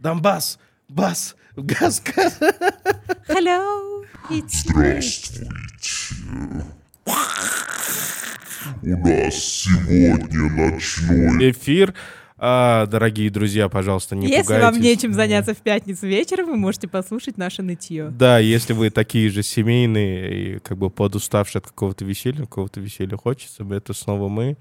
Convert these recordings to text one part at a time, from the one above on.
Донбасс, бас, газ, газ. Hello, it's me. У нас сегодня ночной Эфир. А, дорогие друзья, пожалуйста, не Если пугайтесь. вам нечем заняться в пятницу вечером, вы можете послушать наше нытье. Да, если вы такие же семейные и как бы подуставшие от какого-то веселья, какого-то веселья хочется, это снова мы.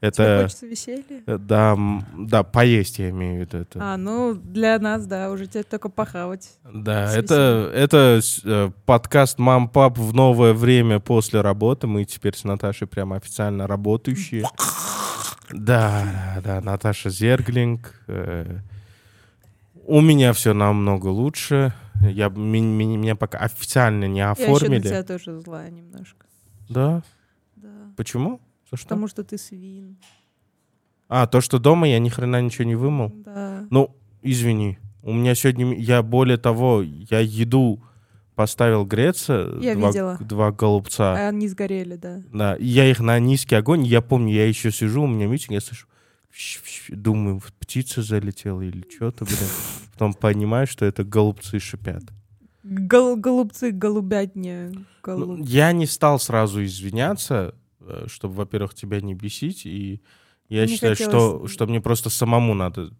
Тебе Это, хочется веселья? э, да, да, поесть я имею в виду. Это. А, ну, для нас, да, уже тебе только похавать. Да, это, это э, подкаст «Мам, пап» в новое время после работы. Мы теперь с Наташей прямо официально работающие. Да, да, Наташа Зерглинг. э, У меня все намного лучше. Я, ми- меня пока официально не Я еще на оформили. тебя тоже злая немножко. Да? Да. Почему? Что? Потому что ты свин. А, то, что дома я ни хрена ничего не вымыл. Да. Ну, извини. У меня сегодня, я более того, я еду поставил греться. Я два, видела. Два голубца. А они сгорели, да. Да, я их на низкий огонь, я помню, я еще сижу, у меня митинг, я слышу, думаю, птица залетела или что-то, блин. Потом понимаю, что это голубцы шипят. Гол- голубцы, голубятня. Ну, Голуб... я не стал сразу извиняться, чтобы, во-первых, тебя не бесить, и я Не считаю, что, хотелось. что мне просто самому надо,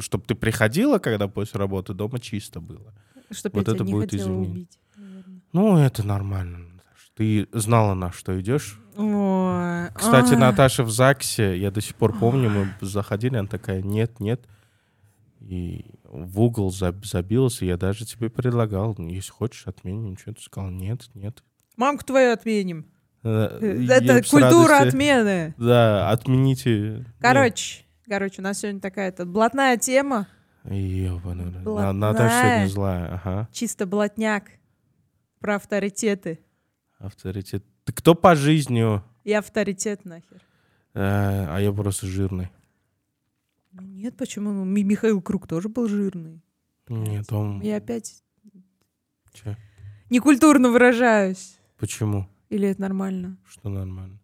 чтобы ты приходила, когда после работы дома чисто было. Чтоб вот это не будет извинение. убить. наверное. Ну, это нормально. Ты знала, на что идешь. Ой, Кстати, а. Наташа в ЗАГСе, я до сих пор помню, мы заходили, она такая, нет, нет. И в угол заб- забилась, и я даже тебе предлагал, «Ну, если хочешь, отменим. Что ты сказал? Нет, нет. Мамку твою отменим. Э, я Это культура отмены. Да, отмените. Короче, короче, у нас сегодня такая-то блатная тема. Блатная. Наташа сегодня злая, ага. Чисто блатняк. Про авторитеты. Авторитет. Ты кто по жизни? И авторитет нахер. Э, а я просто жирный. Ну нет, почему? Ну, Ми- Михаил Круг тоже был жирный. Нет, он... Я опять Чё? некультурно выражаюсь. Почему? Или это нормально? Что нормально?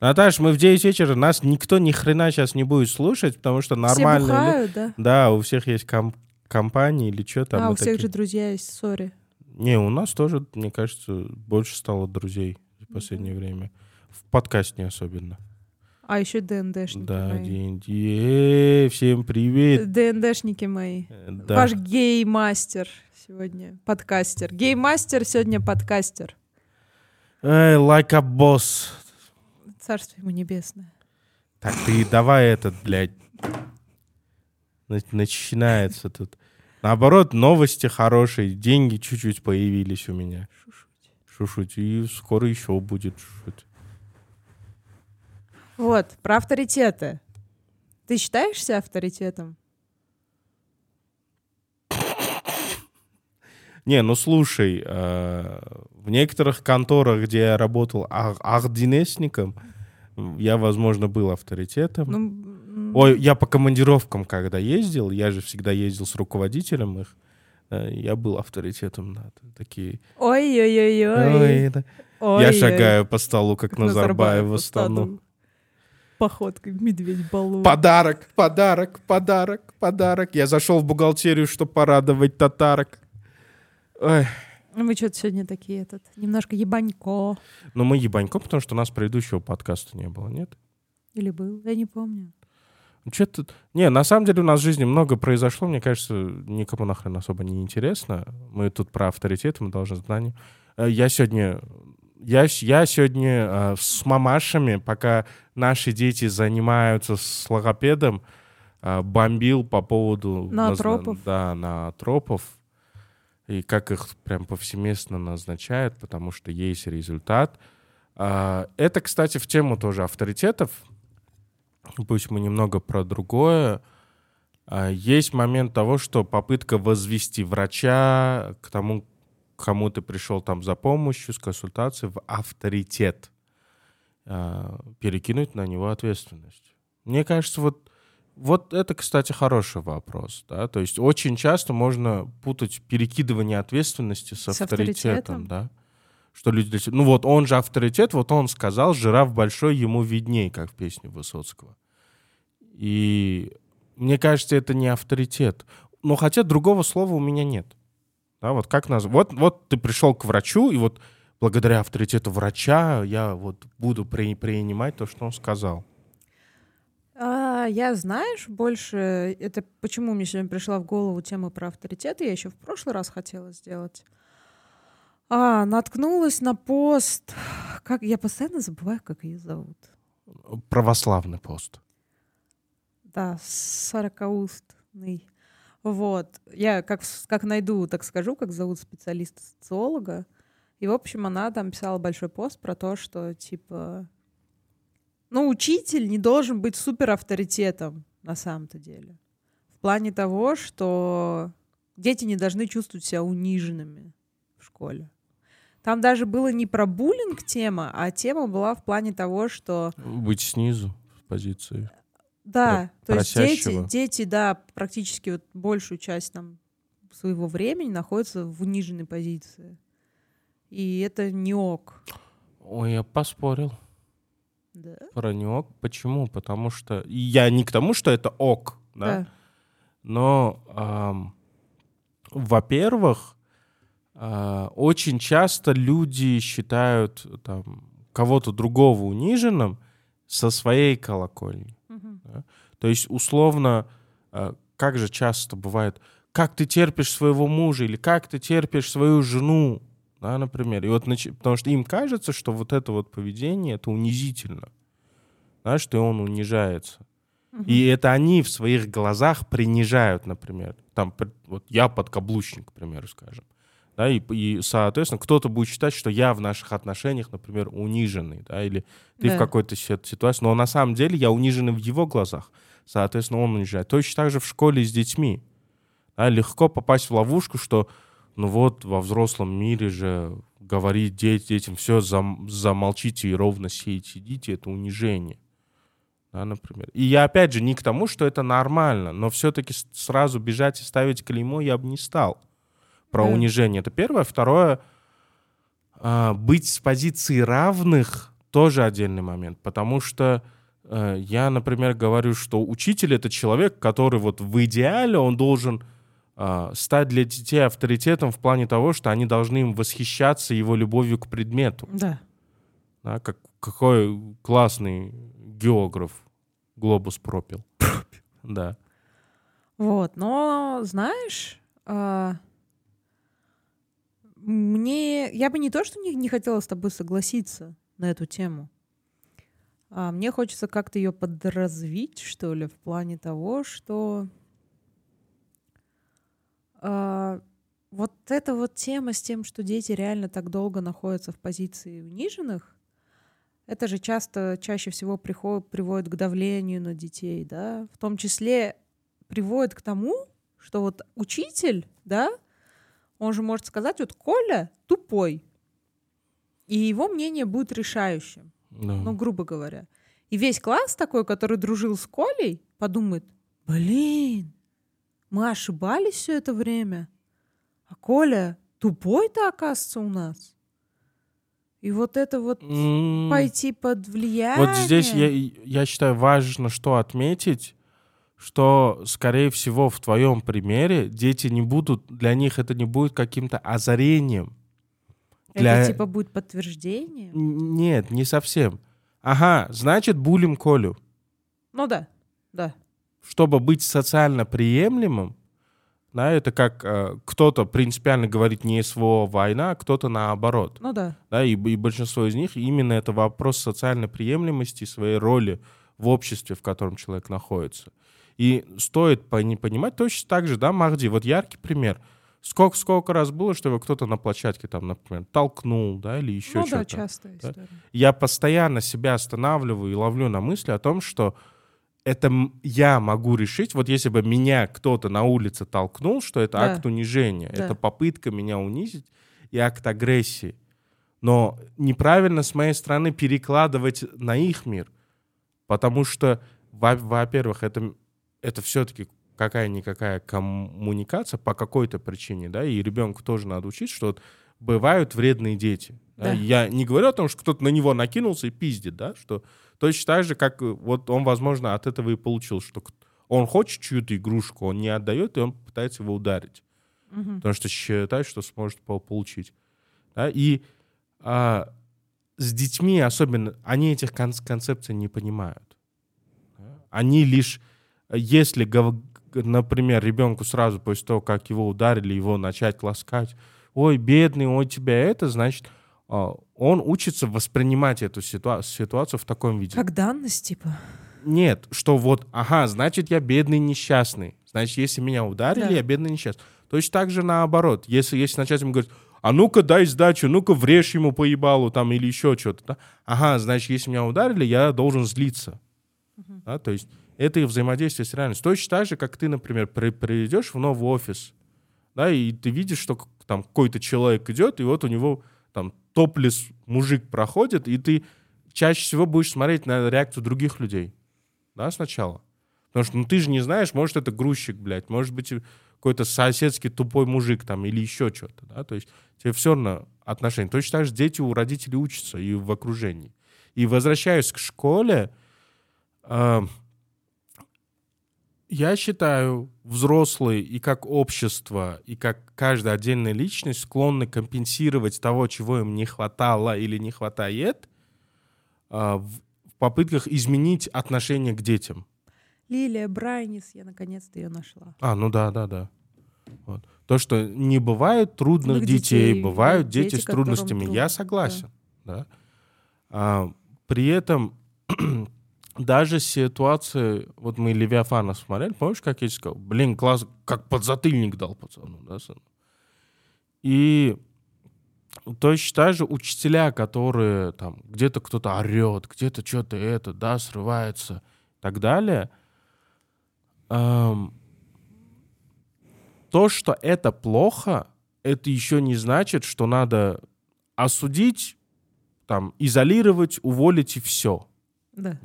Наташ, мы в 9 вечера, нас никто ни хрена сейчас не будет слушать, потому что нормально. Все бухают, да? Да, у всех есть ком- компании или что там. а, у всех такие- же друзья есть, сори. Не, у нас тоже, мне кажется, больше стало друзей в последнее время. В подкасте особенно. А еще ДНДшники Да, мои. день- Э, всем привет. ДНДшники мои. Э, Да. Ваш гей-мастер сегодня, подкастер. Гей-мастер сегодня подкастер. Эй, like a boss. Царство ему небесное. Так, ты давай этот, блядь. На- Начинается тут. Наоборот, новости хорошие, деньги чуть-чуть появились у меня. Шушуть. И скоро еще будет шушуть. Вот, про авторитеты. Ты считаешься авторитетом? Не, ну слушай, э, в некоторых конторах, где я работал ахдинесником, я, возможно, был авторитетом. Ну, Ой, я по командировкам, когда ездил, я же всегда ездил с руководителем их, э, я был авторитетом, да, такие. Ой-ой-ой-ой. Ой, да. Я шагаю по столу, как Как Назарбаев в по Астану. стаду. Походкой медведь балу. Подарок, подарок, подарок, подарок. Я зашел в бухгалтерию, чтобы порадовать татарок. Ой. Мы что-то сегодня такие этот, немножко ебанько. Ну, мы ебанько, потому что у нас предыдущего подкаста не было, нет? Или был, я не помню. Что-то... Не, на самом деле у нас в жизни много произошло, мне кажется, никому нахрен особо не интересно. Мы тут про авторитет, мы должны знать. Э, Я сегодня... Я, я сегодня э, с мамашами, пока наши дети занимаются с логопедом, э, бомбил по поводу... Ноотропов? Да, на тропов. И как их прям повсеместно назначают, потому что есть результат. А, Это, кстати, в тему тоже авторитетов. Пусть мы немного про другое. А, Есть момент того, что попытка возвести врача к тому, кому ты пришел там за помощью, с консультацией, в авторитет. А, Перекинуть на него ответственность. Мне кажется, вот, вот это, кстати, хороший вопрос. Да? То есть очень часто можно путать перекидывание ответственности с, С авторитетом. авторитетом? Да? Что люди... Ну вот он же авторитет, вот он сказал, жираф большой, ему видней, как в песне Высоцкого. И мне кажется, это не авторитет. но хотя другого слова у меня нет. Да, вот как нас... Вот, вот ты пришел к врачу, и вот благодаря авторитету врача я вот буду при, принимать то, что он сказал. А, я, знаешь, больше... Это почему мне сегодня пришла в голову тема про авторитеты. Я еще в прошлый раз хотела сделать. А, наткнулась на пост. Как я постоянно забываю, как ее зовут. Православный пост. Да, сорокаустный. Вот. Я как, как найду, так скажу, как зовут специалиста-социолога. И, в общем, она там писала большой пост про то, что, типа, ну, учитель не должен быть супер авторитетом на самом-то деле. В плане того, что дети не должны чувствовать себя униженными в школе. Там даже было не про буллинг тема, а тема была в плане того, что... Быть снизу в позиции. Да, Про- то есть дети, просящего. дети, да, практически вот большую часть там своего времени находятся в униженной позиции. И это не ок. Ой, я поспорил Да? про не ок. Почему? Потому что... Я не к тому, что это ок, да? Да. Но, ам, во-первых, а, очень часто люди считают там, кого-то другого униженным со своей колокольни. Мгм. То есть, условно, а, как же часто бывает, как ты терпишь своего мужа или как ты терпишь свою жену, да, например. И вот, потому что им кажется, что вот это вот поведение, это унизительно. Да, что он унижается. И это они в своих глазах принижают, например. Там, вот я подкаблучник, к примеру, скажем. Да, и, и, соответственно, кто-то будет считать, что я в наших отношениях, например, униженный, да, или ты Да. в какой-то си- ситуации, но на самом деле я униженный в его глазах, соответственно, он унижает. Точно так же в школе с детьми. Да, легко попасть в ловушку, что, ну вот, во взрослом мире же говорить детям, все, замолчите и ровно сидите, сидите, это унижение да, например. И я опять же не к тому, что это нормально, но все-таки сразу бежать и ставить клеймо я бы не стал. Про Да. унижение. Это первое. Второе, а, быть с позиции равных тоже отдельный момент, потому что э, я, например, говорю, что учитель это человек, который вот в идеале он должен стать для детей авторитетом в плане того, что они должны им восхищаться его любовью к предмету. Да. Да, как, какой классный географ глобус пропил. Да. Вот, но знаешь, а, мне я бы не то, что не, не хотела с тобой согласиться на эту тему. А мне хочется как-то ее подразвить, что ли, в плане того, что а, вот эта вот тема с тем, что дети реально так долго находятся в позиции униженных, это же часто, чаще всего приход, приводит к давлению на детей, да, в том числе приводит к тому, что вот учитель, да, он же может сказать, вот Коля тупой, и его мнение будет решающим, да. ну, грубо говоря. И весь класс такой, который дружил с Колей, подумает, блин, мы ошибались все это время, а Коля тупой-то, оказывается, у нас. И вот это вот М, пойти под влияние. Вот здесь я, я считаю важно, что отметить, что, скорее всего, в твоем примере дети не будут, для них это не будет каким-то озарением. Для... Это типа будет подтверждение. Нет, не совсем. Ага, значит, булим Колю. Ну да, да. Чтобы быть социально приемлемым, да, это как э, кто-то принципиально говорит не СВО война, а кто-то наоборот. Ну да. Да, и, и большинство из них именно это вопрос социальной приемлемости, своей роли в обществе, в котором человек находится. И стоит пони- понимать точно так же, да, Махди, вот яркий пример. Сколько, сколько раз было, что его кто-то на площадке там, например, толкнул, да, или еще ну да, что-то. частая да? история. Я постоянно себя останавливаю и ловлю на мысли о том, что это я могу решить, вот если бы меня кто-то на улице толкнул, что это Да. акт унижения, Да. это попытка меня унизить и акт агрессии. Но неправильно с моей стороны перекладывать на их мир, потому что, во- во-первых, это, это все-таки какая-никакая коммуникация по какой-то причине, да, и ребенку тоже надо учить, что вот бывают вредные дети. да. Да. Я не говорю о том, что кто-то на него накинулся и пиздит, да, что точно так же, как э, вот он, возможно, от этого и получил, что Он хочет чью-то игрушку, он не отдает, и он пытается его ударить. Мгм. Потому что считает, что сможет по- получить. Да? И а, с детьми особенно, они этих кон- концепций не понимают. Они лишь, если, например, ребенку сразу после того, как его ударили, его начать ласкать, ой, бедный, ой, тебя это, значит, он учится воспринимать эту ситуа- ситуацию в таком виде. Как данность, типа. Нет, что вот, ага, значит, я бедный несчастный. Значит, если меня ударили, Да. я бедный несчастный. Точно так же наоборот. Если, если начать ему говорить, а ну-ка дай сдачу, ну-ка врежь ему по ебалу там или еще что-то. Да? Ага, значит, если меня ударили, я должен злиться. Да? То есть это и взаимодействие с реальностью. Точно так же, как ты, например, при- придешь в новый офис, да, и ты видишь, что там какой-то человек идет, и вот у него там топлес мужик проходит, и ты чаще всего будешь смотреть на реакцию других людей да, сначала. Потому что, ну, ты же не знаешь, может, это грузчик, блядь, может быть, какой-то соседский тупой мужик там или еще что-то, да, то есть тебе все равно отношения. Точно так же дети у родителей учатся и в окружении. И возвращаясь к школе, э, я считаю, взрослые и как общество, и как каждая отдельная личность склонны компенсировать того, чего им не хватало или не хватает, а, в попытках изменить отношение к детям. Лилия Брайнис, я наконец-то ее нашла. А, ну да, да, да. Вот. То, что не бывает трудных Трудных детей, детей, бывают дети, дети, с трудностями. трудно, Я да. согласен. Да. А, при этом даже ситуации, вот мы Левиафана смотрели, помнишь, как я сказал? Блин, класс, как подзатыльник дал пацану, да, сыну? И точно так же учителя, которые там где-то кто-то орет, где-то что-то это, да, срывается и так далее, эм, то, что это плохо, это еще не значит, что надо осудить, там, изолировать, уволить и все. Да.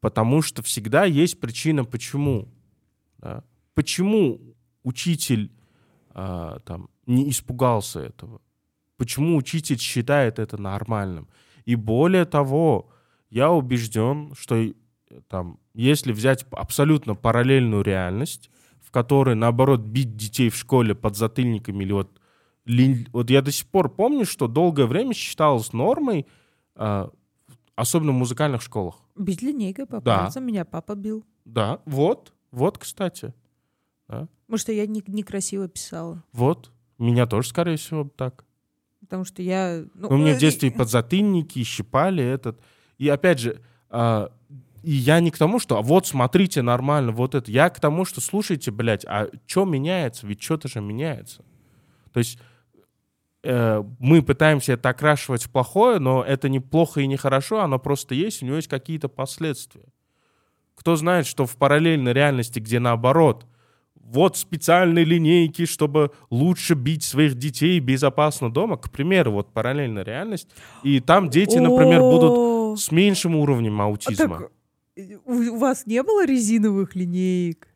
Потому что всегда есть причина, почему. да. Почему учитель а, там, не испугался этого? Почему учитель считает это нормальным? И более того, я убежден, что э, там, если взять абсолютно параллельную реальность, в которой, наоборот, бить детей в школе под затыльниками или вот... Вот я до сих пор помню, что долгое время считалось нормой, а, особенно в музыкальных школах. Бить линейкой по Да. пальцам меня папа бил. Да, вот, вот, кстати. Может, я не- некрасиво писала. Вот. Меня тоже, скорее всего, так. Потому что я... Ну, Ну, мне в детстве и подзатыльники, и щипали этот. И опять же, а, и я не к тому, что а вот смотрите, нормально, вот это. Я к тому, что слушайте, блядь, а что меняется? Ведь что-то же меняется. То есть мы пытаемся это окрашивать в плохое, но это не плохо и не хорошо, оно просто есть, у него есть какие-то последствия. Кто знает, что в параллельной реальности, где наоборот, вот специальные линейки, чтобы лучше бить своих детей безопасно дома, к примеру, вот параллельная реальность, и там дети, например, будут с меньшим уровнем а аутизма. э, у вас не было резиновых линеек?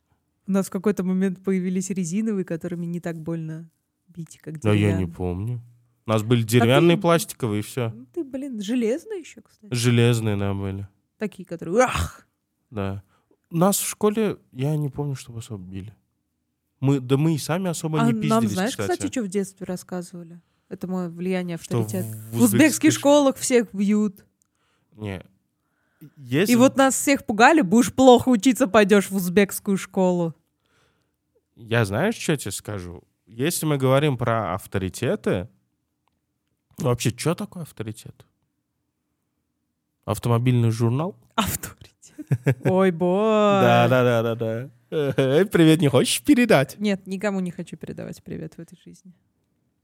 У нас в какой-то момент появились резиновые, которыми не так больно бить, как Но я не помню. У нас были деревянные, ты- пластиковые, и все. Ну, Ты, блин, железные еще, кстати. Железные, да, были. Такие, которые... Ах! Да. Нас в школе, я не помню, чтобы особо били. Мы, да мы и сами особо А не нам, пиздились, знаешь, кстати. кстати, что в детстве рассказывали? Это мое влияние Что авторитет. в В узбекских школах всех бьют. Не. Если... И вот нас всех пугали, будешь плохо учиться, пойдешь в узбекскую школу. Я знаешь, что тебе скажу? Если мы говорим про авторитеты, вообще, что такое авторитет? Автомобильный журнал? Авторитет. Ой, бой. Да, да, да, да, да. Э, Привет, не хочешь передать? Нет, никому не хочу передавать привет в этой жизни.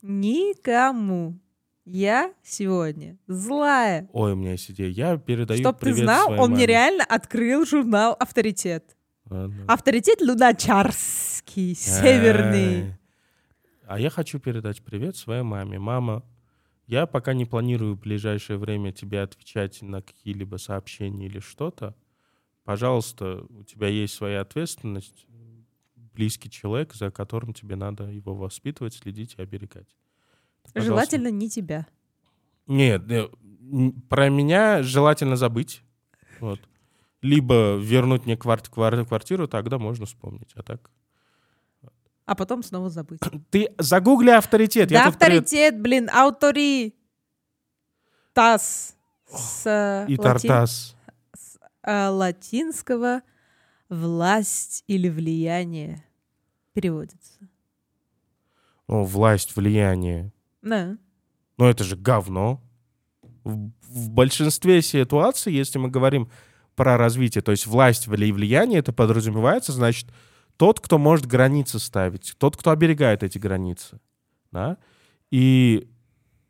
Никому. Я сегодня злая. Ой, у меня есть идея. Я передаю Чтоб ты привет знал, своей он мне маме. реально открыл журнал «Авторитет». Ладно. «Авторитет» Луначарский, северный. А я хочу передать привет своей маме. Мама, я пока не планирую в ближайшее время тебе отвечать на какие-либо сообщения или что-то. Пожалуйста, у тебя есть своя ответственность, близкий человек, за которым тебе надо его воспитывать, следить и оберегать. Пожалуйста. Желательно не тебя. Нет, э, про меня желательно забыть. Вот. либо вернуть мне квар- квартиру, тогда можно вспомнить. А так... А потом снова забыть. Ты загугли авторитет. я Да, тут при- авторитет, блин, аутори. Тас. С э, И латин- Тартас. э, латинского власть или влияние переводится. Ну, власть, влияние. Да. Но это же говно. В, в большинстве ситуаций, если мы говорим про развитие, то есть власть или влияние, это подразумевается, значит, тот, кто может границы ставить, тот, кто оберегает эти границы. Да? И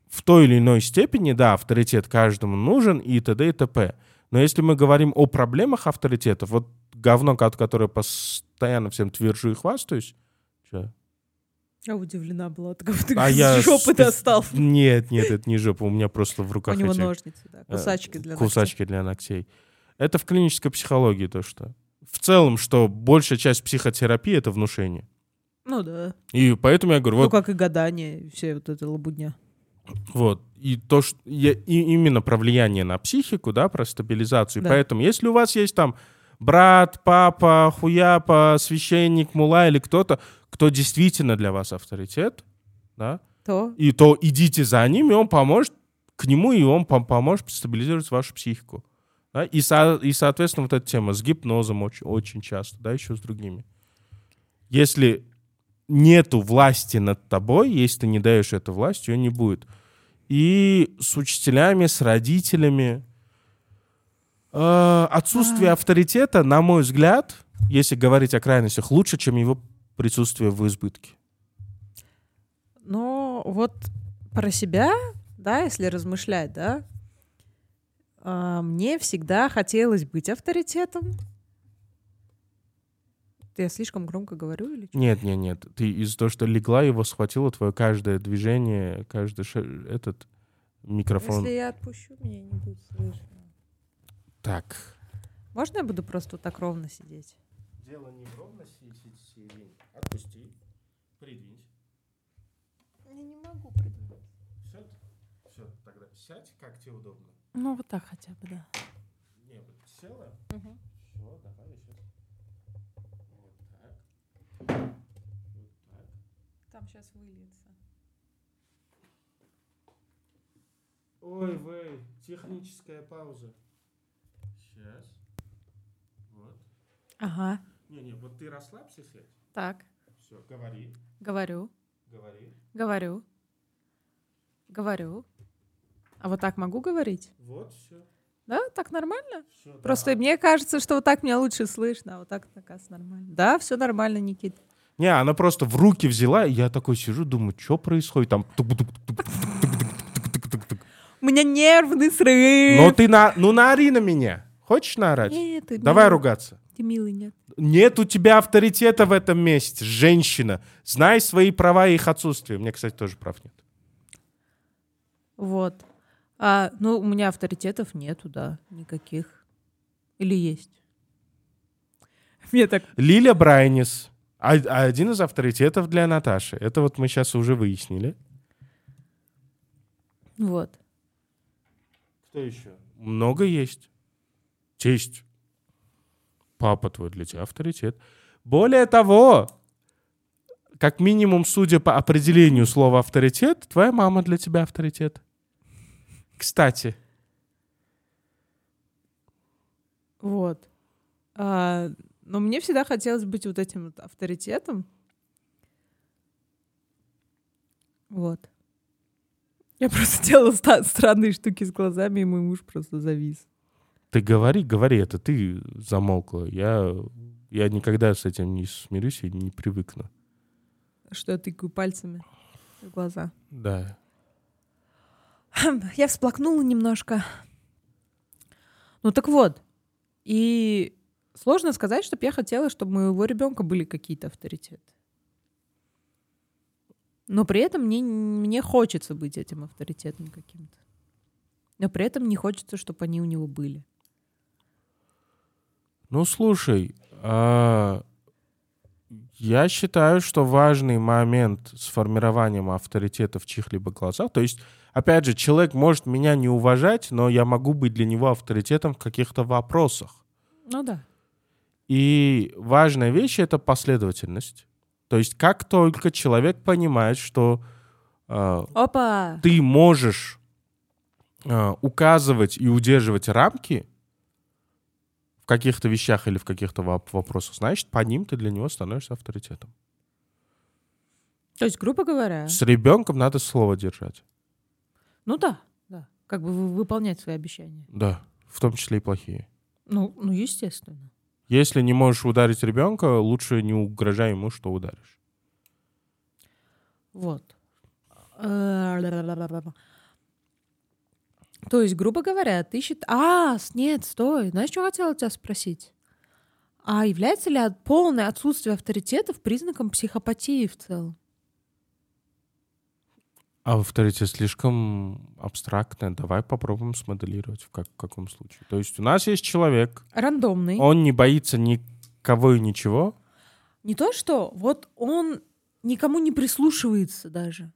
в той или иной степени, да, авторитет каждому нужен и т.д. и т.п. Но если мы говорим о проблемах авторитетов, вот говно, ко- которое постоянно всем твержу и хвастаюсь, чё? Я удивлена была, от ты А с я жопы спец- достал. Нет, нет, это не жопа, у меня просто в У руках него эти ножницы, да, э, кусачки для ногтей. кусачки для ногтей. Это в клинической психологии то, что... В целом, что большая часть психотерапии — это внушение. Ну да. И поэтому я говорю, Ну вот, как и гадание, все вот это лабудня. вот. И то, что... я- и именно про влияние на психику, да, про стабилизацию. Да. Поэтому, если у вас есть там брат, папа, хуяпа, священник, мула или кто-то, кто действительно для вас авторитет, да, То и то идите за ним, и он поможет к нему, и он пом- поможет стабилизировать вашу психику. Да? И, со- и, соответственно, вот эта тема с гипнозом очень, очень часто, да, еще с другими. Если нету власти над тобой, если ты не даешь эту власть, ее не будет. И с учителями, с родителями. Э, отсутствие авторитета, на мой взгляд, если говорить о крайностях, лучше, чем его присутствие в избытке. Но вот про себя, да, если размышлять, да, а, мне всегда хотелось быть авторитетом. Я слишком громко говорю или что? Нет, нет, нет. Ты из-за того, что легла, его схватило твое каждое движение, каждый ше- этот микрофон. Если я отпущу, меня не будет слышно. Так. Можно я буду просто вот так ровно сидеть? Дело не в ровности середине. Отпусти. Придвинь. Я не могу придумать. Все, все, тогда сядь, как тебе удобно. Ну, вот так хотя бы, да. Не, вот села. Мгм. Все, давай я сейчас. Вот так. Вот так. Там сейчас выльется. Ой, вей, техническая пауза. Сейчас. Вот. Ага, Не, не, вот ты расслабься, сядь. так, Все, говори, говорю, говори. говорю, говорю. А вот так могу говорить? Вот, все. Да, так нормально? все Просто мне кажется, что вот так меня лучше слышно, а вот так, оказывается, нормально. Да, все нормально, Никит. Не, она просто в руки взяла, и я такой сижу, думаю, что происходит там. У меня нервный срыв. Но ты на, ну наори на меня. Хочешь наорать? Нет, ты Давай милый. ругаться. Ты милый, нет. Нет у тебя авторитета в этом месте, женщина. Знай свои права и их отсутствие. У меня, кстати, тоже прав нет. Вот. А, ну, у меня авторитетов нету, да, никаких. Или есть? Мне так... Лиля Брайнис. а- Один из авторитетов для Наташи. Это вот мы сейчас уже выяснили. Вот. Кто еще? Много есть. Честь. Папа твой для тебя авторитет. Более того, как минимум, судя по определению слова авторитет, твоя мама для тебя авторитет. Кстати, Вот. А, но мне всегда хотелось быть вот этим вот авторитетом. Вот. Я просто делала ста- странные штуки с глазами, и мой муж просто завис. ты говори, говори, это ты замолкла. Я, я никогда с этим не смирюсь и не привыкну. Что я тыкаю пальцами в глаза. Да. Я всплакнула немножко. Ну так вот. И сложно сказать, чтобы я хотела, чтобы у моего ребенка были какие-то авторитеты. Но при этом мне, мне хочется быть этим авторитетом каким-то. Но при этом не хочется, чтобы они у него были. Ну, слушай, а, я считаю, что важный момент с формированием авторитета в чьих-либо глазах, то есть, опять же, человек может меня не уважать, но я могу быть для него авторитетом в каких-то вопросах. Ну да. И важная вещь — это последовательность. То есть как только человек понимает, что э, Опа! ты можешь э, указывать и удерживать рамки каких-то вещах или в каких-то воп- вопросах, значит, по ним ты для него становишься авторитетом. То есть, грубо говоря, С ребенком надо слово держать. ну да, да. Как бы вы- выполнять свои обещания. Да, в том числе и плохие. Ну, ну, естественно. Если не можешь ударить ребенка, лучше не угрожай ему, что ударишь. Вот. То есть, грубо говоря, ты считаешь... А, нет, стой. Знаешь, что хотела тебя спросить? А является ли полное отсутствие авторитетов признаком психопатии в целом? А авторитет слишком абстрактное. Давай попробуем смоделировать в, как, в каком случае. То есть у нас есть человек, Рандомный. он не боится никого и ничего, Не то, что вот он никому не прислушивается даже.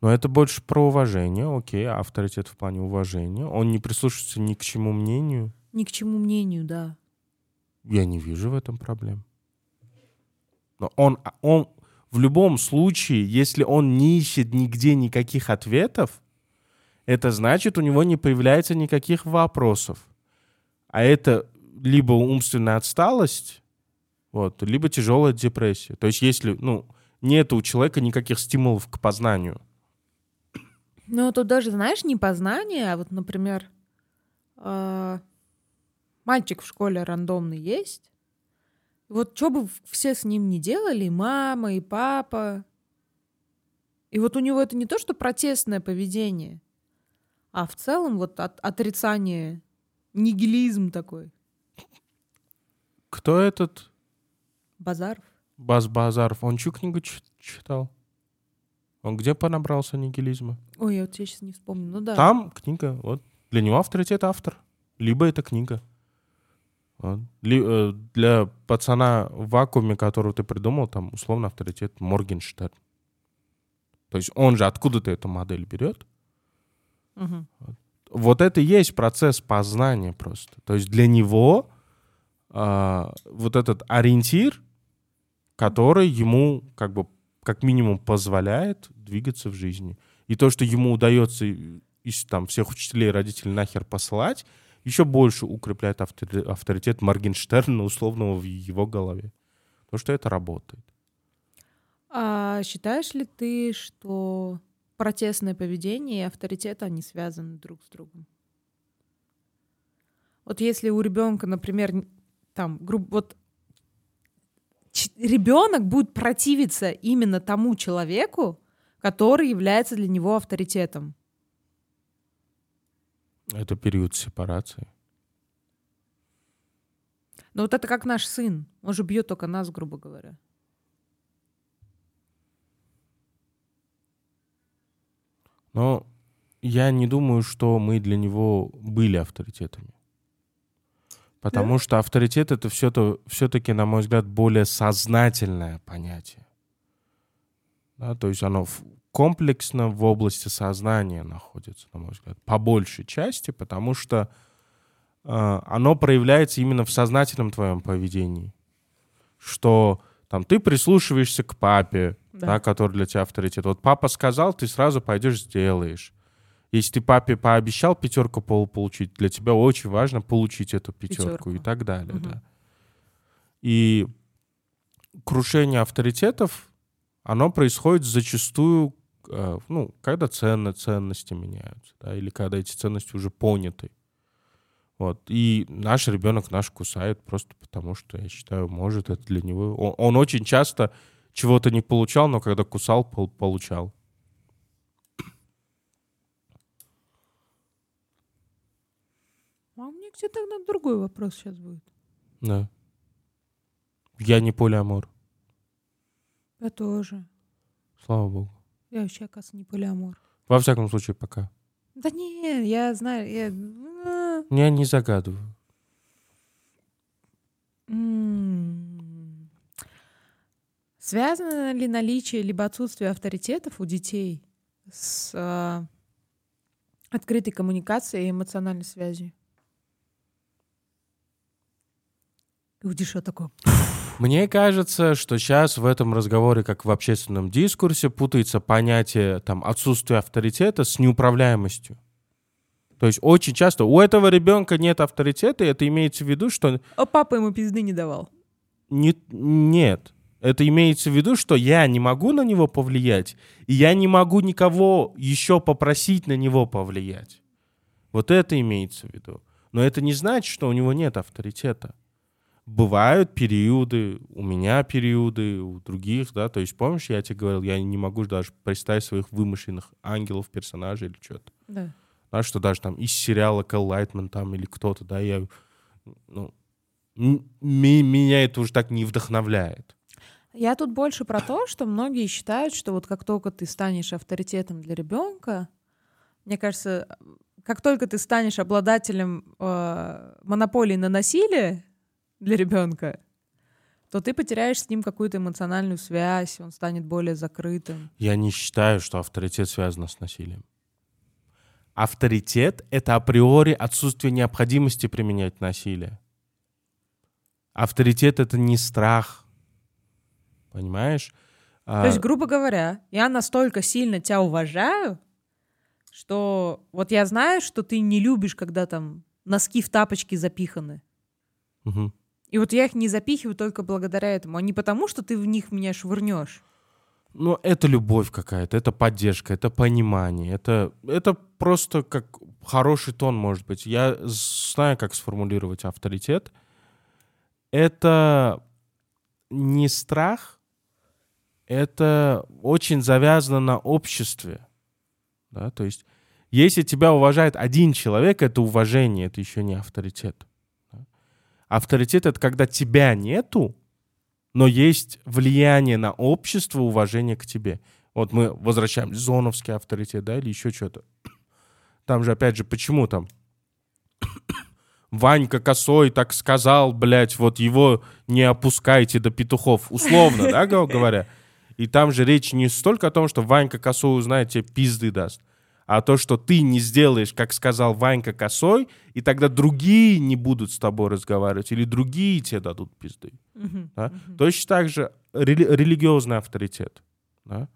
Но это больше про уважение. Окей, авторитет в плане уважения. Он не прислушивается ни к чему мнению. Ни к чему мнению, да. Я не вижу в этом проблем. Но он, он в любом случае, если он не ищет нигде никаких ответов, это значит, у него не появляется никаких вопросов. А это либо умственная отсталость, вот, либо тяжелая депрессия. То есть если, ну, нет у человека никаких стимулов к познанию. Ну, тут даже, знаешь, не познание, а вот, например, э, мальчик в школе рандомный есть. Вот что бы все с ним не делали, и мама, и папа. И вот у него это не то, что протестное поведение, а в целом вот от- отрицание, нигилизм такой. Кто этот Базаров. Баз Базаров? Он чью книгу читал? Он где понабрался нигилизма? Ой, я вот тебе сейчас не вспомню. Ну да. Там книга, вот. Для него авторитет автор. Либо это книга. Вот. Ли- э, для пацана в вакууме, которого ты придумал, там условно авторитет Моргенштерн. То есть он же откуда-то эту модель берет. Мгм. Вот это и есть процесс познания просто. То есть для него а, вот этот ориентир, который ему как бы как минимум позволяет двигаться в жизни. И то, что ему удается из там всех учителей родителей нахер посылать, еще больше укрепляет автори- авторитет Моргенштерна условного в его голове. Потому что это работает. А считаешь ли ты, что протестное поведение и авторитет, они связаны друг с другом? Вот если у ребенка, например, там, грубо, вот ребенок будет противиться именно тому человеку, который является для него авторитетом. Это период сепарации. Но вот это как наш сын. Он же бьет только нас, грубо говоря. Но я не думаю, что мы для него были авторитетами. Потому что авторитет это все-таки, на мой взгляд, более сознательное понятие. Да, то есть оно комплексно в области сознания находится, на мой взгляд, по большей части, потому что э, оно проявляется именно в сознательном твоем поведении. Что там ты прислушиваешься к папе, Да. да. который для тебя авторитет. Вот папа сказал, ты сразу пойдешь сделаешь. Если ты папе пообещал пятерку пол получить, для тебя очень важно получить эту пятерку, Пятерку. и так далее, Мгм. да. И крушение авторитетов, оно происходит зачастую, э, ну, когда ценно, ценности меняются, да, или когда эти ценности уже поняты. Вот. И наш ребенок наш кусает просто потому, что, я считаю, может это для него... Он, он очень часто чего-то не получал, но когда кусал, пол- получал. Где-то тогда другой вопрос сейчас будет. Да. Я не полиамор, Я тоже. слава богу. Я вообще, оказывается, не полиамор. Во всяком случае, пока. Да не, я знаю, я... Я не загадываю. Связано ли наличие либо отсутствие авторитетов у детей с а, открытой коммуникацией и эмоциональной связью? И у Диша такой... Мне кажется, что сейчас в этом разговоре, как в общественном дискурсе, путается понятие там, отсутствия авторитета с неуправляемостью. То есть очень часто у этого ребенка нет авторитета, и это имеется в виду, что... А папа ему пизды не давал. Не, нет. Это имеется в виду, что я не могу на него повлиять, и я не могу никого еще попросить на него повлиять. Вот это имеется в виду. Но это не значит, что у него нет авторитета. Бывают периоды, у меня периоды, у других, да, то есть помнишь, я тебе говорил, я не могу даже представить своих вымышленных ангелов, персонажей или что-то. Да. Знаешь, что даже там из сериала Кэл Лайтман там или кто-то, да, я, ну, меня это уже так не вдохновляет. Я тут больше про то, что многие считают, что вот как только ты станешь авторитетом для ребенка, мне кажется, как только ты станешь обладателем э, монополии на насилие для ребенка, то ты потеряешь с ним какую-то эмоциональную связь, он станет более закрытым. Я не считаю, что авторитет связан с насилием. Авторитет — это априори отсутствие необходимости применять насилие. Авторитет — это не страх, Понимаешь? То есть, грубо говоря, я настолько сильно тебя уважаю, что вот я знаю, что ты не любишь, когда там носки в тапочки запиханы. Угу. И вот я их не запихиваю только благодаря этому, а не потому, что ты в них меня швырнешь. Ну, это любовь какая-то, это поддержка, это понимание, это, это просто как хороший тон, может быть. Я знаю, как сформулировать авторитет. Это не страх, это очень завязано на обществе. Да? То есть, если тебя уважает один человек, это уважение, это еще не авторитет. Авторитет — это когда тебя нету, но есть влияние на общество, уважение к тебе. Вот мы возвращаемся, зоновский авторитет, да, или еще что-то. Там же, опять же, почему там Ванька Косой так сказал, блядь, вот его не опускайте до петухов, условно, да, говоря. И там же речь не столько о том, что Ванька Косой узнает, тебе пизды даст, а то, что ты не сделаешь, как сказал Ванька Косой, и тогда другие не будут с тобой разговаривать, или другие тебе дадут пизды. Мгм, Да? мгм. Точно так же рели- религиозный авторитет. Да?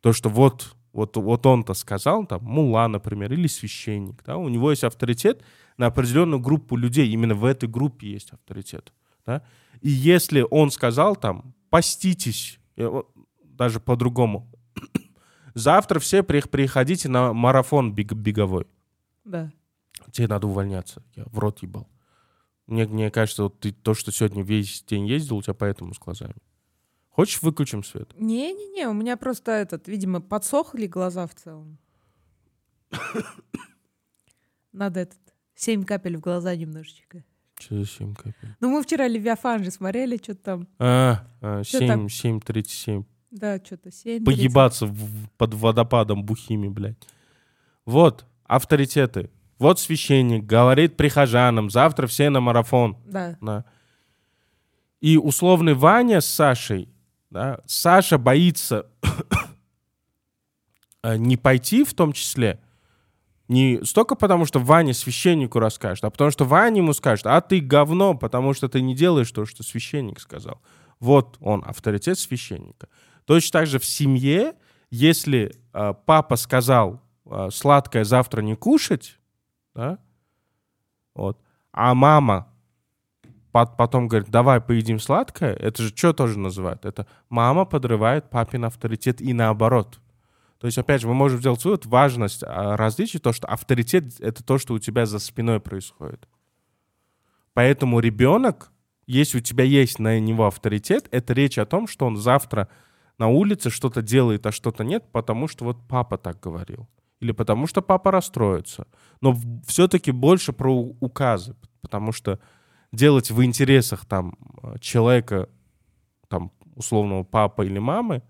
То, что вот, вот, вот он-то сказал, там, мула, например, или священник, да? у него есть авторитет на определенную группу людей, именно в этой группе есть авторитет. Да? И если он сказал там, поститесь, э, даже по-другому, завтра все при- приходите на марафон бег- беговой, Да. тебе надо увольняться. Я в рот ебал. Мне, мне кажется, вот ты то, что сегодня весь день ездил, у тебя поэтому с глазами. Хочешь, выключим свет? Не-не-не, у меня просто этот, видимо, подсохли глаза в целом. Надо этот, семь капель в глаза немножечко. Че за 7 капель? Ну, мы вчера Левиафан же смотрели, что-то там. А, а, Чё 7, там? 7.37. Да, что-то семь. Погибаться в- под водопадом бухими, блядь. Вот, авторитеты. Вот священник говорит прихожанам, завтра все на марафон. Да. Да. И условный Ваня с Сашей, да, Саша боится э, не пойти в том числе, не столько потому, что Ваня священнику расскажет, а потому что Ваня ему скажет, а ты говно, потому что ты не делаешь то, что священник сказал. Вот он, авторитет священника. Точно так же в семье, если э, папа сказал э, сладкое завтра не кушать, да, вот, а мама пот- потом говорит, давай поедим сладкое, это же что тоже называют? Это мама подрывает папин авторитет и наоборот. То есть, опять же, мы можем сделать вывод, важность а, различий, то, что авторитет — это то, что у тебя за спиной происходит. Поэтому ребенок, если у тебя есть на него авторитет, это речь о том, что он завтра на улице что-то делает, а что-то нет, потому что вот папа так говорил. Или потому что папа расстроится. Но все-таки больше про указы, потому что делать в интересах там э, человека, там условного папы или мамы,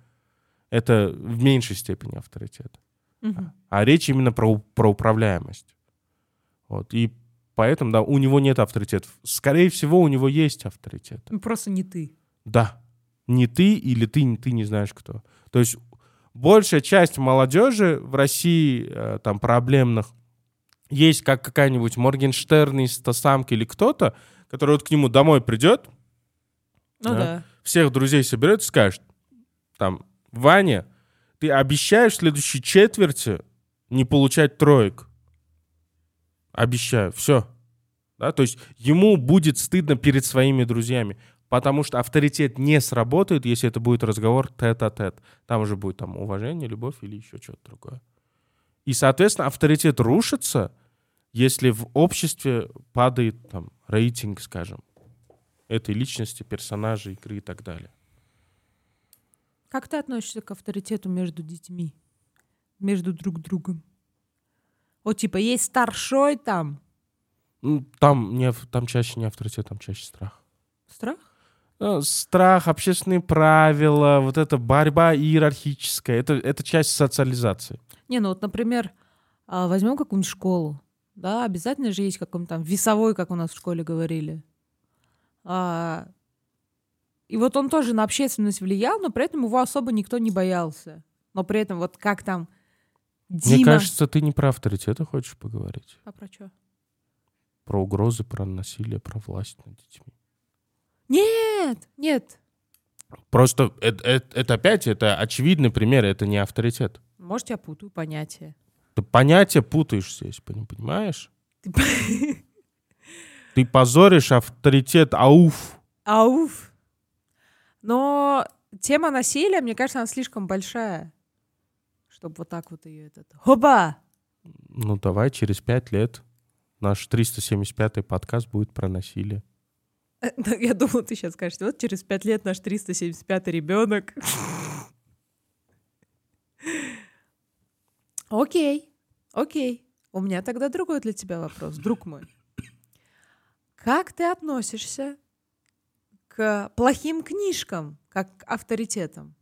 это в меньшей степени авторитет. Мгм. А речь именно про, про управляемость. Вот. И поэтому, да, у него нет авторитетов. Скорее всего, у него есть авторитет. Ну, Просто не ты. Да. Не ты или ты, ты не знаешь кто. То есть большая часть молодежи в России, э, там, проблемных, есть как какая-нибудь Моргенштерн из Тосамки или кто-то, который вот к нему домой придет, Ну Да. да. всех друзей соберет и скажет, там, Ваня, ты обещаешь в следующей четверти не получать троек? Обещаю, все. Да, то есть ему будет стыдно перед своими друзьями, потому что авторитет не сработает, если это будет разговор тет-а-тет. Там уже будет там уважение, любовь или еще что-то другое. И, соответственно, авторитет рушится, если в обществе падает там рейтинг, скажем, этой личности, персонажа игры и так далее. Как ты относишься к авторитету между детьми? Между друг другом? Вот типа есть старшой там. Ну, Там, не, там чаще не авторитет, там чаще страх. Страх? Ну, страх, общественные правила, вот эта борьба иерархическая, это, это часть социализации. Не, ну вот, например, а, возьмем какую-нибудь школу. Да, обязательно же есть какой-нибудь там весовой, как у нас в школе говорили. А, и вот он тоже на общественность влиял, но при этом его особо никто не боялся. Но при этом вот как там Дима... Мне кажется, ты не про авторитеты хочешь поговорить. А про чё? Про угрозы, про насилие, про власть над детьми. Нет, нет. Просто это, это- это опять, это очевидный пример, это не авторитет. Может, я путаю понятия. Ты понятия путаешь здесь, пони- понимаешь? Ты- Ты позоришь авторитет АУФ. Ауф. Но тема насилия, мне кажется, она слишком большая, чтобы вот так вот ее этот... Хоба! Ну, давай через пять лет наш 375-й подкаст будет про насилие. Я думала, ты сейчас скажешь, вот через пять лет наш 375 ребенок. Окей, окей. У меня тогда другой для тебя вопрос, друг мой. Как ты относишься к плохим книжкам, как к авторитетам?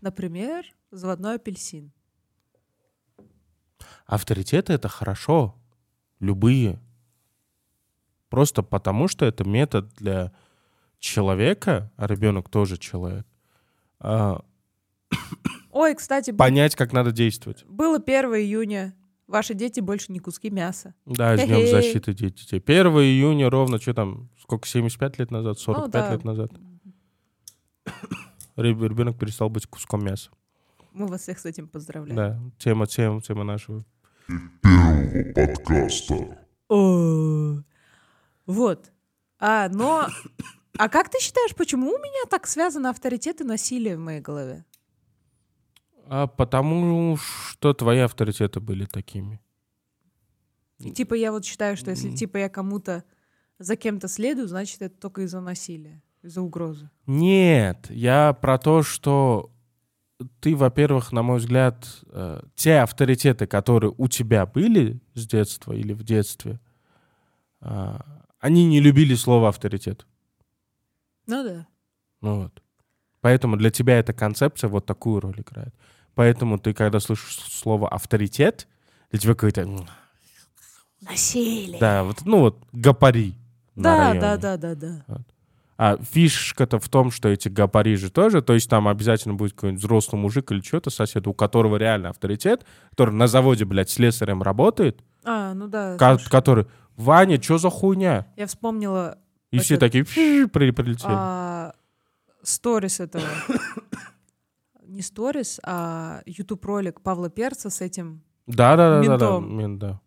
Например, «Заводной апельсин». Авторитеты — это хорошо. Любые. Просто потому, что это метод для человека, а ребенок тоже человек, а, Ой, кстати, понять, как надо действовать. было 1 июня. Ваши дети больше не куски мяса. Да, с Днем защиты де- детей. 1 июня ровно, что там, сколько, 75 лет назад, 45 Ну да. лет назад. Реб- Ребенок перестал быть куском мяса. Мы вас всех с этим поздравляем. Да, тема, тема, тема нашего. Первого подкаста. О. Вот. А, но... А как ты считаешь, почему у меня так связаны авторитет и насилие в моей голове? А потому что твои авторитеты были такими. И, типа я вот считаю, что если типа я кому-то за кем-то следую, значит это только из-за насилия, из-за угрозы. Нет, я про то, что ты, во-первых, на мой взгляд, э, те авторитеты, которые у тебя были с детства или в детстве, а, они не любили слово авторитет. Ну да. Ну вот. Поэтому для тебя эта концепция вот такую роль играет. Поэтому ты, когда слышишь слово авторитет, для тебя какой-то, Насилие. да, вот, ну вот, гапари. Да, да, да, да, да. А фишка-то в том, что эти гапари же тоже, то есть там обязательно будет какой-нибудь взрослый мужик или что-то сосед, у которого реально авторитет, который на заводе, блядь, слесарем работает, А, ну да. ко- который, Ваня, что за хуйня? Я вспомнила И все такие прилетели. а, сторис этого. Не сторис, а YouTube ролик Павла Перца с этим. Да, да, да, да, да.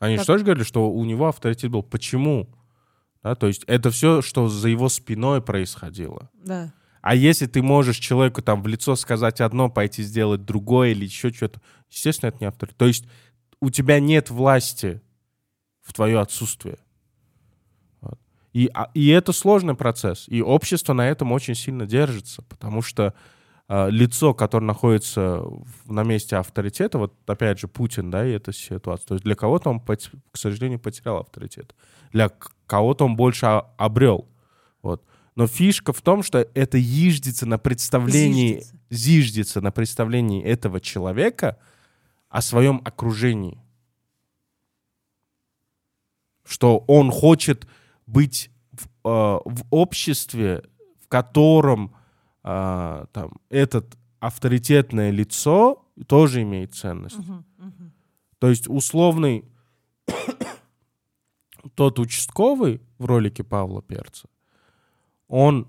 Они же тоже говорили, что у него авторитет был. Почему? Да, то есть это все, что за его спиной происходило. Да. А если ты можешь человеку там в лицо сказать одно, пойти сделать другое или еще что-то, естественно, это не авторитет. То есть у тебя нет власти в твое отсутствие. Вот. И, а- и это сложный процесс. И общество на этом очень сильно держится, потому что а, лицо, которое находится в- на месте авторитета, вот опять же Путин, да, и эта ситуация. То есть для кого-то он, к сожалению, потерял авторитет. Для кого-то он больше обрел. Вот. Но фишка в том, что это иждется на представлении, Зиждется. зиждется на представлении этого человека о своем окружении. Что он хочет быть в, э, в обществе, в котором э, там, этот авторитетное лицо тоже имеет ценность. Мгм, мгм. То есть условный тот участковый в в ролике Павла Перца, он,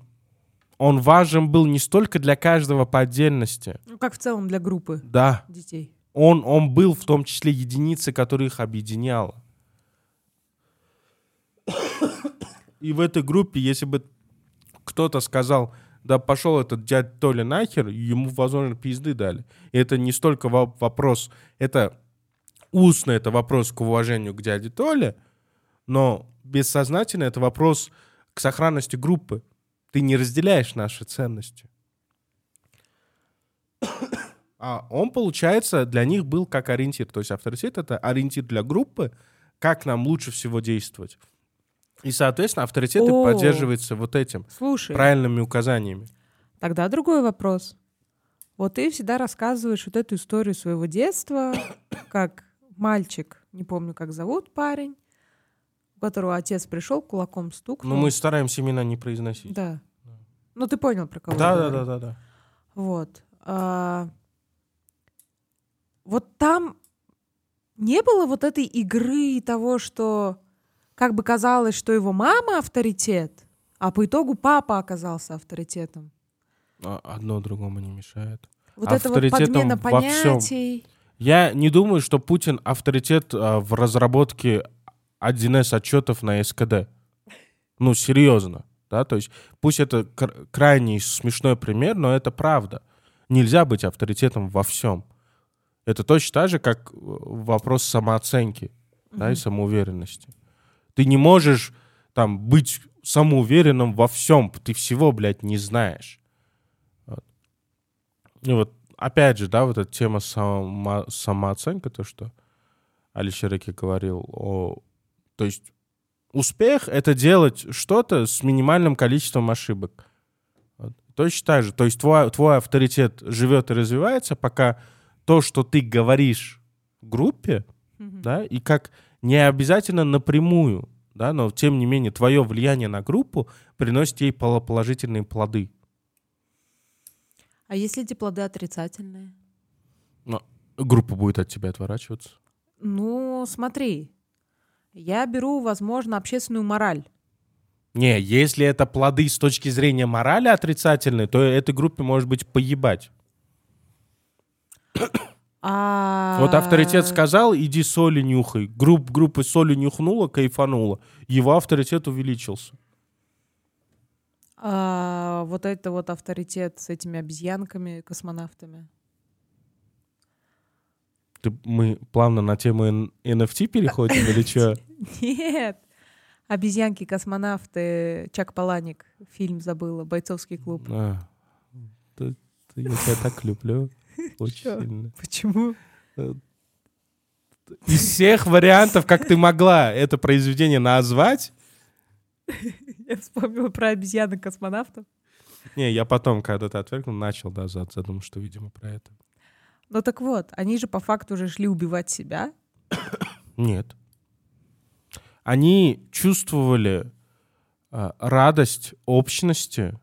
он важен был не столько для каждого по отдельности. Ну, как в целом для группы Да, детей. он, он был в том числе единицей, которая их объединяла. И в этой группе, если бы кто-то сказал, да пошел этот дядь Толя нахер, ему, возможно, пизды дали. И это не столько во- вопрос, это устно, это вопрос к уважению к дяде Толе, но бессознательно это вопрос к сохранности группы. Ты не разделяешь наши ценности. А он, получается, для них был как ориентир. То есть авторитет — это ориентир для группы, как нам лучше всего действовать. И, соответственно, авторитет О. поддерживается вот этим, Слушай, правильными указаниями. тогда другой вопрос. Вот ты всегда рассказываешь вот эту историю своего детства, как мальчик, не помню, как зовут парень, у которого отец пришел, кулаком стукнул. Но мы стараемся имена не произносить. Да. Ну, ты понял, про кого Да, да, да, да, да. Вот. А, Вот там не было вот этой игры того, что как бы казалось, что его мама авторитет, а по итогу папа оказался авторитетом. А Одно другому не мешает. Вот это вот Авторитетом подмена во всем. понятий. Я не думаю, что Путин авторитет а, в разработке 1С отчетов на СКД. Ну, серьезно. Да? То есть пусть это кр- крайне смешной пример, но это правда. Нельзя быть авторитетом во всем. Это точно так же, как э, вопрос самооценки да, и самоуверенности. Ты не можешь там быть самоуверенным во всем. Ты всего, блядь, не знаешь. Вот. И вот опять же, да, вот эта тема само, самооценка, то, что Алишер Реки говорил о... То есть успех — это делать что-то с минимальным количеством ошибок. Вот. Точно так же. То есть твой, твой авторитет живет и развивается, пока то, что ты говоришь группе, Мгм. да, и как не обязательно напрямую, да, но тем не менее твое влияние на группу приносит ей поло- положительные плоды. А если эти плоды отрицательные? Группа будет от тебя отворачиваться. Ну, смотри, я беру, возможно, общественную мораль. Не, если это плоды с точки зрения морали отрицательные, то этой группе может быть поебать. А... Вот авторитет сказал, иди соли нюхай. Групп, группа соли нюхнула, кайфанула. Его авторитет увеличился. А, вот это вот авторитет с этими обезьянками, космонавтами. Ты, мы плавно на тему NFT переходим или что? Нет. Обезьянки-космонавты, Чак Паланик, фильм забыла, бойцовский клуб. А, я тебя так люблю. Очень Чё? сильно. Почему? Из всех вариантов, как ты могла это произведение назвать, Я вспомнила про обезьянок-космонавтов. не, я потом, когда ты отвергнул, начал, да, зад- задумал, что, видимо, про это. Ну так вот, они же по факту уже шли убивать себя. Нет. Они чувствовали а, радость общности,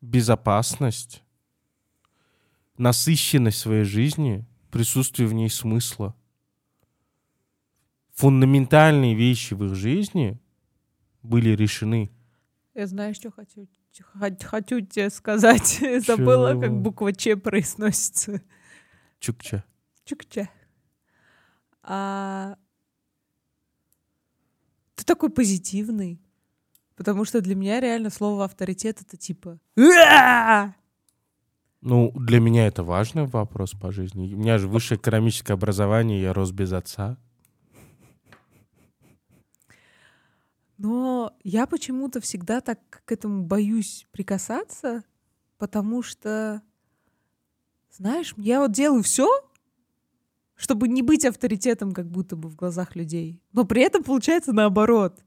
безопасность, насыщенность своей жизни, присутствие в ней смысла. Фундаментальные вещи в их жизни были решены. Я знаю, что хочу, хо- хочу тебе сказать. Забыла, как буква Ч произносится. Чукча. Чукча. А... Ты такой позитивный. Потому что для меня реально слово авторитет это типа! Ну, для меня это важный вопрос по жизни. У меня же высшее экономическое образование, я рос без отца. Но я почему-то всегда так к этому боюсь прикасаться, потому что, знаешь, я вот делаю все, чтобы не быть авторитетом как будто бы в глазах людей. Но при этом получается наоборот.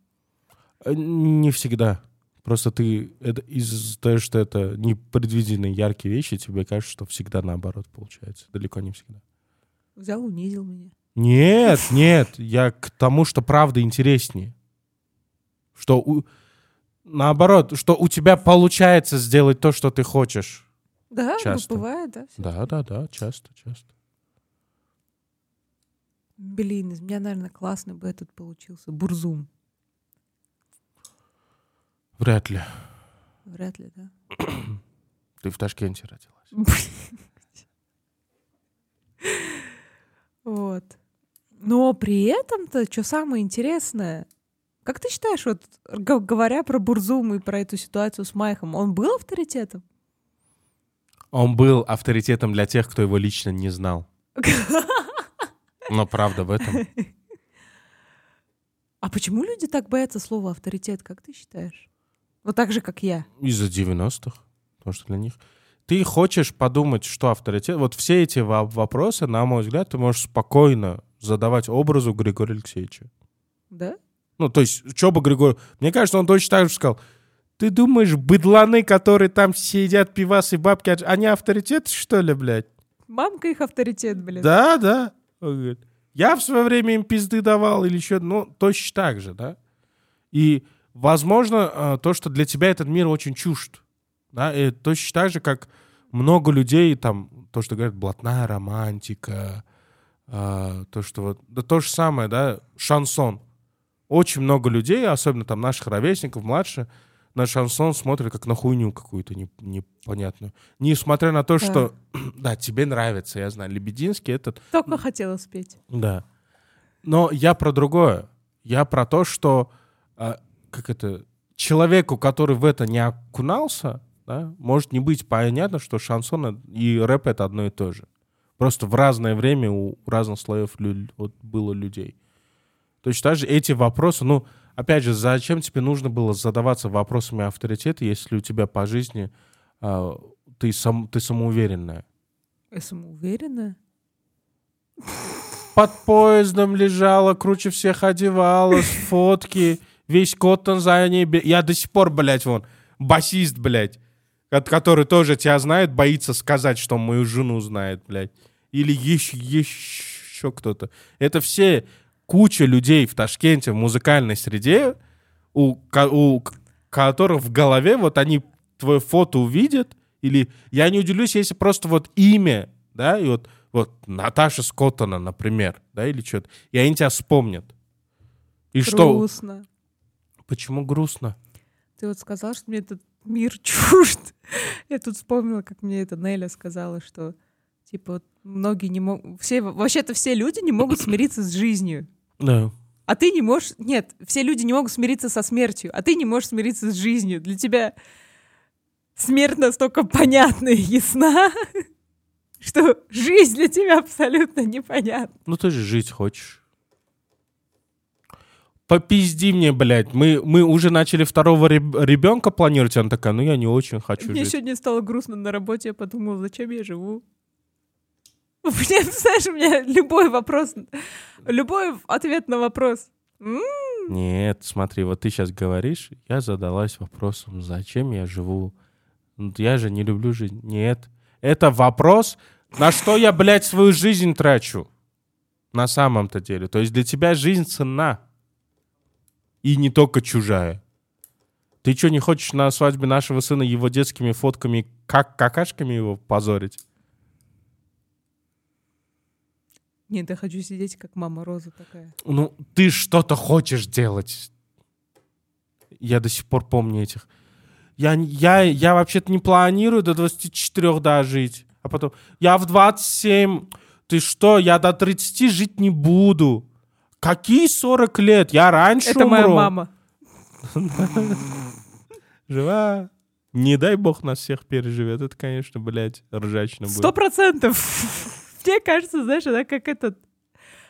Э, Не всегда. Просто ты это, из-за того, что это непредвиденные яркие вещи, тебе кажется, что всегда наоборот получается. Далеко не всегда. Взял, унизил меня. Нет, нет, я к тому, что правда интереснее. Что у- наоборот, что у тебя получается сделать то, что ты хочешь. Да, ну, Часто. бывает, да. Да, да, да, часто, часто. Блин, из меня, наверное, классный бы этот получился. Бурзум. Вряд ли. Вряд ли, да. Ты в Ташкенте родилась. Вот. Но при этом-то, что самое интересное, как ты считаешь, вот говоря про Бурзум и про эту ситуацию с Майхом, он был авторитетом? Он был авторитетом для тех, кто его лично не знал. Но правда в этом. А почему люди так боятся слова авторитет, как ты считаешь? Вот так же, как я. Из-за 90-х. Потому что для них... Ты хочешь подумать, что авторитет... Вот все эти во- вопросы, на мой взгляд, ты можешь спокойно задавать образу Григория Алексеевича. Да? Ну, то есть, что бы Григорий... Мне кажется, он точно так же сказал. Ты думаешь, быдланы, которые там сидят, пивасы, бабки, отж- они авторитеты, что ли, блядь? Мамка их авторитет, блин. Да, да. Он говорит, я в свое время им пизды давал или еще, ну, точно так же, да. И, возможно, э, то, что для тебя этот мир очень чужд, да, и точно так же, как много людей, там, то, что говорят, блатная романтика, э, то, что вот, да то же самое, да, шансон. Очень много людей, особенно там наших ровесников, младше, на шансон смотрят как на хуйню какую-то не- непонятную. Несмотря на то, Да. что, да, тебе нравится, я знаю, Лебединский этот Только хотела спеть. да. Но я про другое. Я про то, что а, как это человеку, который в это не окунался, да, может не быть понятно, что шансон и рэп это одно и то же. Просто в разное время у разных слоев лю- вот было людей. Точно так же эти вопросы, ну, опять же, зачем тебе нужно было задаваться вопросами авторитета, если у тебя по жизни а, ты, сам, ты самоуверенная? Я самоуверенная. под поездом лежала, круче всех одевалась, фотки, весь коттон за ней. Я до сих пор, блядь, вон, басист, блядь, от- который тоже тебя знает, боится сказать, что мою жену знает, блядь. Или еще, еще кто-то. Это все куча людей в Ташкенте, в музыкальной среде, у, у которых в голове вот они твое фото увидят, или я не удивлюсь, если просто вот имя, да, и вот, вот Наташа Скоттона, например, да, или что-то, и они тебя вспомнят. И что? Почему грустно? Ты вот сказал, что мне этот мир чужд. Я тут вспомнила, как мне это Неля сказала, что типа вот многие не могут... Все, вообще-то все люди не могут смириться с жизнью. Да. А ты не можешь... Нет, все люди не могут смириться со смертью, а ты не можешь смириться с жизнью. Для тебя смерть настолько понятна и ясна, что жизнь для тебя абсолютно непонятна. Ну ты же жить хочешь. Попизди мне, блядь. Мы, мы уже начали второго ребенка планировать. Она такая, ну я не очень хочу Мне жить. сегодня стало грустно на работе, я подумала, зачем я живу? Мне, знаешь, у меня любой вопрос, любой ответ на вопрос. М, Нет, смотри, вот ты сейчас говоришь, я задалась вопросом, зачем я живу? Ну, Я же не люблю жизнь. Нет. Это вопрос, на что я, блядь, свою жизнь трачу. На самом-то деле. То есть для тебя жизнь ценна. И не только чужая. Ты что, не хочешь на свадьбе нашего сына его детскими фотками, как какашками его позорить? Нет, я хочу сидеть, как мама Роза такая. Ну, ты что-то хочешь делать. Я до сих пор помню этих. Я, я, я вообще-то не планирую до 24 дожить. А потом, я в 27. Ты что, я до 30 жить не буду. Какие 40 лет? Я раньше Это моя умру. мама. Жива. Не дай бог нас всех переживет. Это, конечно, блядь, ржачно будет. Сто процентов. Мне кажется, знаешь, она как этот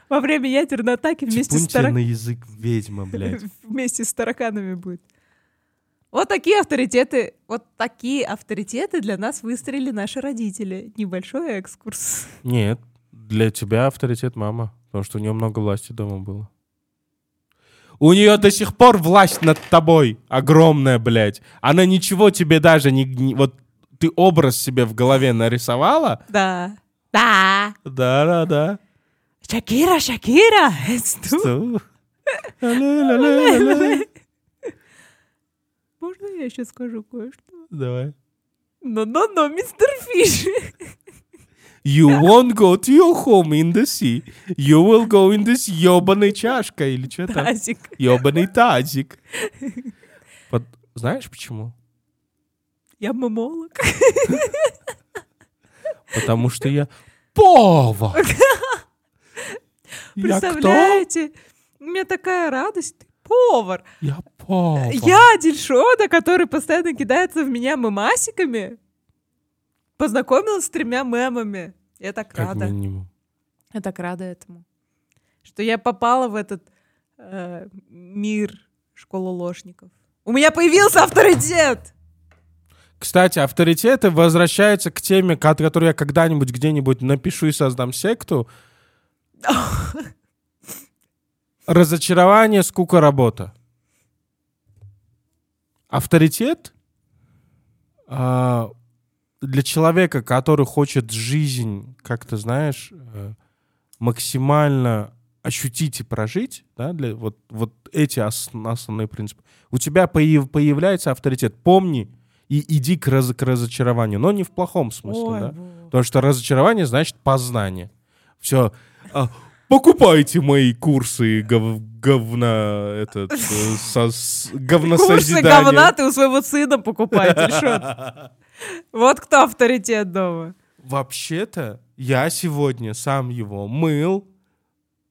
во время ядерной атаки вместе с, Типун тебе тарак- на язык ведьма, блядь. вместе с тараканами будет. Вот такие авторитеты, вот такие авторитеты для нас выстроили наши родители. Небольшой экскурс. Нет, для тебя авторитет мама, потому что у нее много власти дома было. У нее до сих пор власть над тобой огромная, блядь. Она ничего тебе даже не... не- вот ты образ себе в голове нарисовала? Да. Да. Да-да-да. Шакира, Шакира. it's true. Что? Можно я еще скажу кое-что? Давай. Но-но-но, мистер Фиш. You won't go to your home in the sea. You will go in this ебаный чашка или что там? Тазик. Ебаный тазик. Под- Знаешь почему? Я мамолог. Потому что я повар. Представляете? У меня такая радость. Ты повар. Я повар. Я Дельшода, который постоянно кидается в меня мемасиками. Познакомилась с тремя мемами. Я так Как рада. минимум. Я так рада этому. Что я попала в этот э, мир школы ложников. У меня появился авторитет! Кстати, авторитеты возвращаются к теме, ко- которую я когда-нибудь где-нибудь напишу и создам секту. Разочарование, скука, работа. Авторитет а, для человека, который хочет жизнь, как ты знаешь, э, максимально ощутить и прожить, да, для, вот, вот эти ос- основные принципы, у тебя появ- появляется авторитет. Помни и иди к, раз- к разочарованию, но не в плохом смысле, Ой, да? бог. Потому что разочарование значит познание. Все. покупайте мои курсы гов- говна, этот, э, со- с- Курсы говносозидания. говна ты у своего сына покупай, Дельшот. Вот кто авторитет дома. Вообще-то я сегодня сам его мыл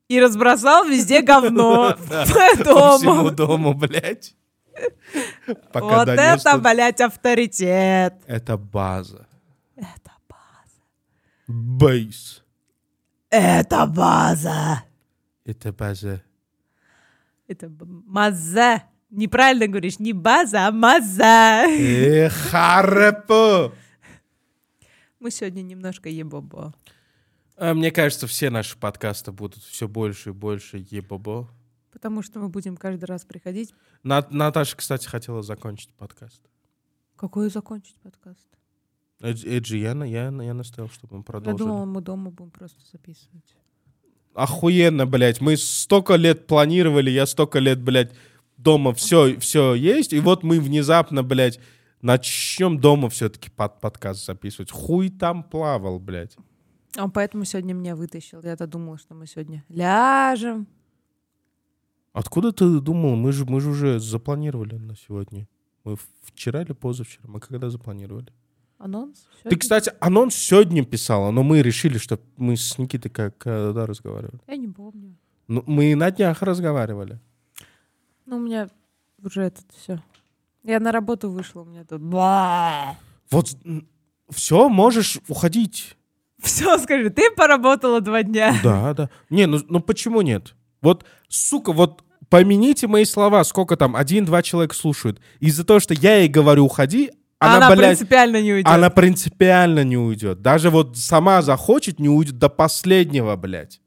И разбросал везде говно по всему дому. блядь. Вот это, блядь, авторитет. Это база. Это база. Бейс. Это база. Это база. Это б- маза. Неправильно говоришь, не база, а маза. Э, харапо. Мы сегодня немножко ебобо. А, Мне кажется, все наши подкасты будут все больше и больше ебобо. Потому что мы будем каждый раз приходить. На- Наташа, кстати, хотела закончить подкаст. Какой закончить подкаст? Эдж- Эджи, я, на- я, на- я настоял, чтобы мы Я продолжили. думала, мы дома будем просто записывать. Охуенно, блядь. Мы столько лет планировали, я столько лет, блядь, дома все, все есть, и вот мы внезапно, блядь, начнем дома все-таки под подкаст записывать. Хуй там плавал, блядь. Он поэтому сегодня меня вытащил. Я-то думала, что мы сегодня ляжем. Откуда ты думал? Мы же, мы же уже запланировали на сегодня. Мы вчера или позавчера? Мы когда запланировали? Анонс? Ты, Сегодня? кстати, анонс сегодня писала, но мы решили, что мы с Никитой как когда разговаривали. Я не помню. Ну, мы на днях разговаривали. Ну, у меня уже этот все. Я на работу вышла, у меня тут... Вот все, можешь уходить. Все, скажи, ты поработала два дня. Да, да. Не, ну, ну почему нет? Вот, сука, вот помяните мои слова, сколько там, один-два человека слушают. Из-за того, что я ей говорю, уходи, она, Она, блядь, принципиально не уйдет. она принципиально не уйдет. Даже вот сама захочет, не уйдет до последнего, блядь.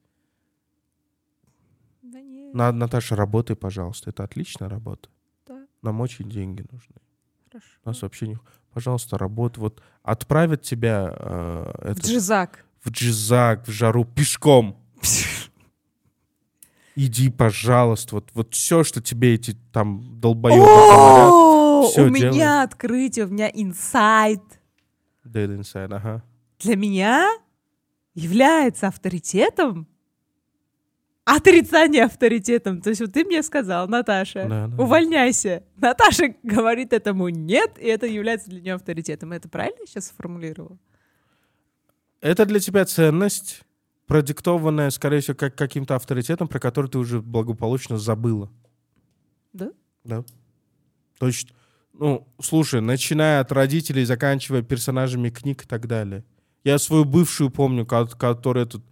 На, Наташа, работай, пожалуйста. Это отличная работа. Да. Нам очень деньги нужны. хорошо. У нас вообще не... Пожалуйста, работай. Вот отправят тебя э, В этот, Джизак. в Джизак, в жару пешком. Иди, пожалуйста. Вот, вот все, что тебе эти там долбоебы говорят. У делай. меня открытие, у меня инсайт. Dead inside, ага. Для меня является авторитетом отрицание авторитетом. То есть вот ты мне сказал, Наташа, Да, да. увольняйся. Наташа говорит этому нет, и это является для нее авторитетом. Это правильно я сейчас сформулировала? Это для тебя ценность, продиктованная, скорее всего, как каким-то авторитетом, про который ты уже благополучно забыла. Да? Да. То есть, ну, слушай, начиная от родителей, заканчивая персонажами книг и так далее. Я свою бывшую помню, ко- которая тут...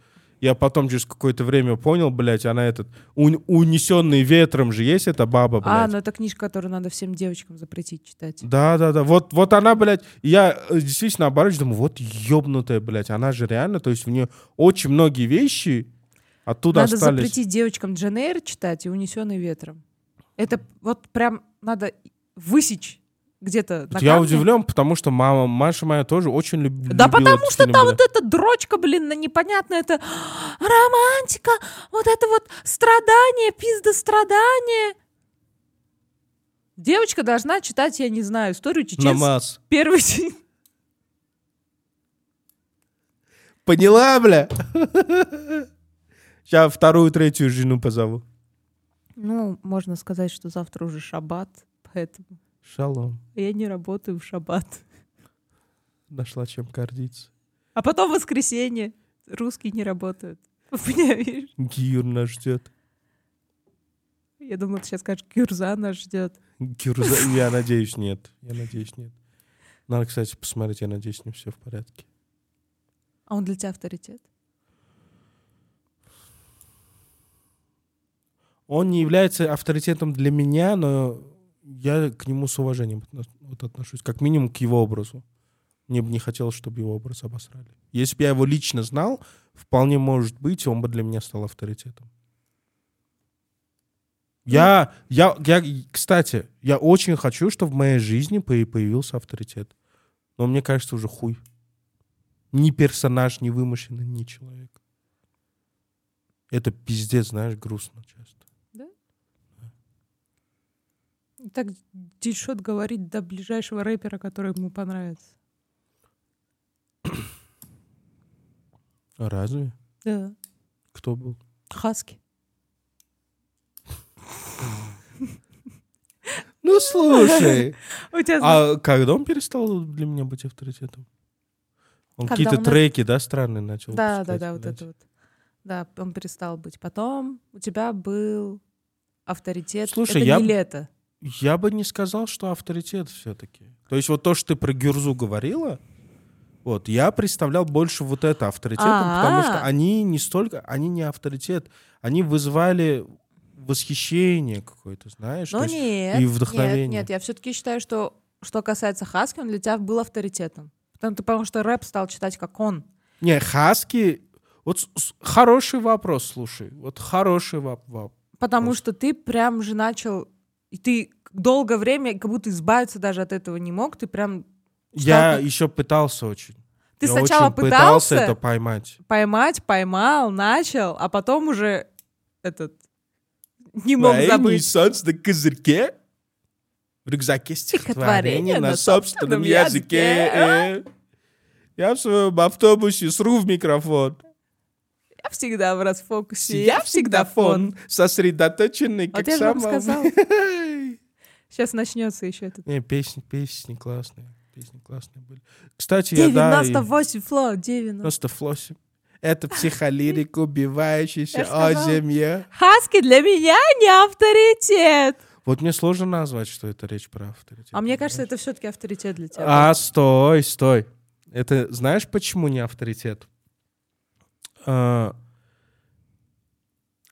Я потом через какое-то время понял, блядь, она этот... у- унесенный ветром же есть эта баба, блядь. А, ну это книжка, которую надо всем девочкам запретить читать. Да, да, да. Вот, вот она, блядь, я э, действительно оборачиваюсь, думаю, вот ёбнутая, блядь, она же реально, то есть в нее очень многие вещи оттуда надо остались. запретить девочкам Джен Эйр читать и «Унесенный ветром». Это вот прям надо высечь где-то на я удивлен, потому что мама, Маша моя тоже очень люб- любила. Да потому что фильм, там вот эта дрочка, блин, непонятно, это романтика, вот это вот страдание, пизда страдание. Девочка должна читать, я не знаю, историю чеченцев. Намаз. Первый день. Поняла, бля? Сейчас вторую, третью жену позову. Ну, можно сказать, что завтра уже шаббат, поэтому... Шалом. Я не работаю в шаббат. Нашла чем гордиться. А потом воскресенье русские не работают. Понимаешь? Гиюр нас ждет. Я думала, ты сейчас скажешь, Кюрза нас ждет. Гюрза... Я надеюсь, нет. Я надеюсь, нет. Надо, кстати, посмотреть. Я надеюсь, ним все в порядке. А он для тебя авторитет? Он не является авторитетом для меня, но я к нему с уважением вот отношусь. Как минимум к его образу. Мне бы не хотелось, чтобы его образ обосрали. Если бы я его лично знал, вполне может быть, он бы для меня стал авторитетом. Я, я, я, кстати, я очень хочу, чтобы в моей жизни по- появился авторитет. Но мне кажется, уже хуй. Ни персонаж, ни вымышленный, ни человек. Это пиздец, знаешь, грустно часто. Так Дишот говорит до ближайшего рэпера, который ему понравится. Разве? Да. Кто был? Хаски. Ну, слушай. А когда он перестал для меня быть авторитетом? Он какие-то треки, да, странные начал Да, да, да, вот это вот. Да, он перестал быть. Потом у тебя был авторитет. Слушай, это я- не лето. Я бы не сказал, что авторитет все-таки. То есть вот то, что ты про Гюрзу говорила, вот, я представлял больше вот это авторитетом, потому что А-а. они не столько, они не авторитет, они вызывали восхищение какое-то, знаешь? Ну есть- нет, и нет, вдохновение. нет, я все-таки считаю, что что касается Хаски, он для тебя был авторитетом. Потому, потому что рэп стал читать как он. Не, Хаски, вот с- с- хороший вопрос, слушай, вот хороший вопрос. Потому что ты прям же начал... И ты долгое время как будто избавиться даже от этого не мог. Ты прям... Я Что-то- еще пытался очень. Ты Я сначала очень пытался пытался это поймать. поймать, поймал, начал, а потом уже этот... Не мог Мои забыть. солнце на козырьке, в рюкзаке стихотворение на собственном языке. Э. Я в своем автобусе сру в микрофон. Я всегда в расфокусе, я всегда фон. Сосредоточенный, Вот как я же вам сама. сказала. Сейчас начнется еще этот. Не, песни, песни классные. Песни классные были. Кстати, я да... и- 98 фло, 90. Просто флосим. Это психолирик, убивающийся Я о земле. Хаски для меня не авторитет. Вот мне сложно назвать, что это речь про авторитет. А мне кажется, это все-таки авторитет для тебя. А, стой, стой. Это знаешь, почему не авторитет? А,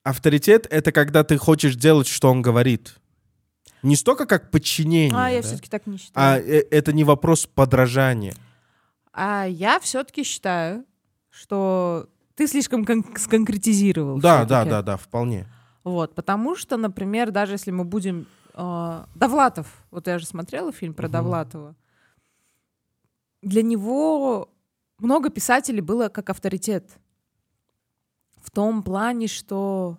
авторитет — это когда ты хочешь делать, что он говорит. Не столько как подчинение, А, я да? все-таки так не а считаю. э, это не вопрос подражания. А я все-таки считаю, что ты слишком кон- сконкретизировал. Да, да, да, да, вполне. Вот, потому что, например, даже если мы будем... э, Довлатов, вот я же смотрела фильм про Мгм. Довлатова, для него много писателей было как авторитет. В том плане, что...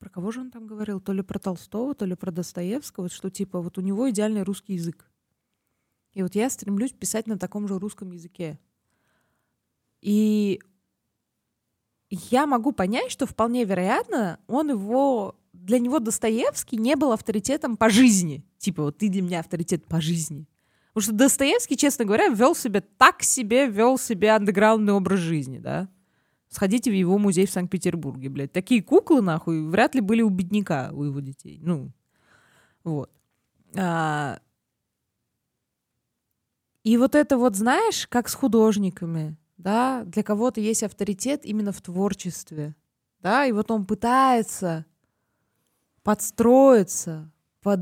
Про кого же он там говорил? То ли про Толстого, то ли про Достоевского, что типа вот у него идеальный русский язык. И вот я стремлюсь писать на таком же русском языке. И я могу понять, что вполне вероятно, он его для него Достоевский не был авторитетом по жизни. Типа, вот ты для меня авторитет по жизни. Потому что Достоевский, честно говоря, вел себя так себе, вел себе андеграундный образ жизни, да. Сходите в его музей в Санкт-Петербурге, блядь. Такие куклы, нахуй, вряд ли были у бедняка, у его детей. Ну, вот. А, И вот это вот, знаешь, как с художниками, да, для кого-то есть авторитет именно в творчестве, да, и вот он пытается подстроиться под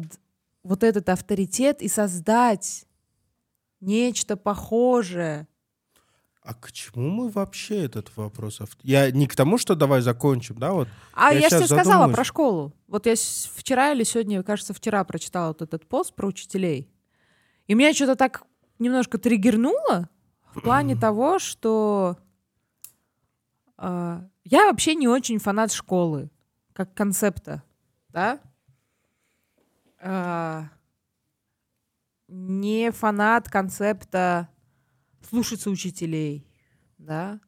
вот этот авторитет и создать нечто похожее. А к чему мы вообще этот вопрос? Я не к тому, что давай закончим, да, вот. А Я я, тебе сказала задумаюсь. про школу. Вот я вчера или сегодня, кажется, вчера прочитала вот этот пост про учителей. И меня что-то так немножко триггернуло в плане того, что а, я вообще не очень фанат школы как концепта, да? А, не фанат концепта слушаться учителей, да?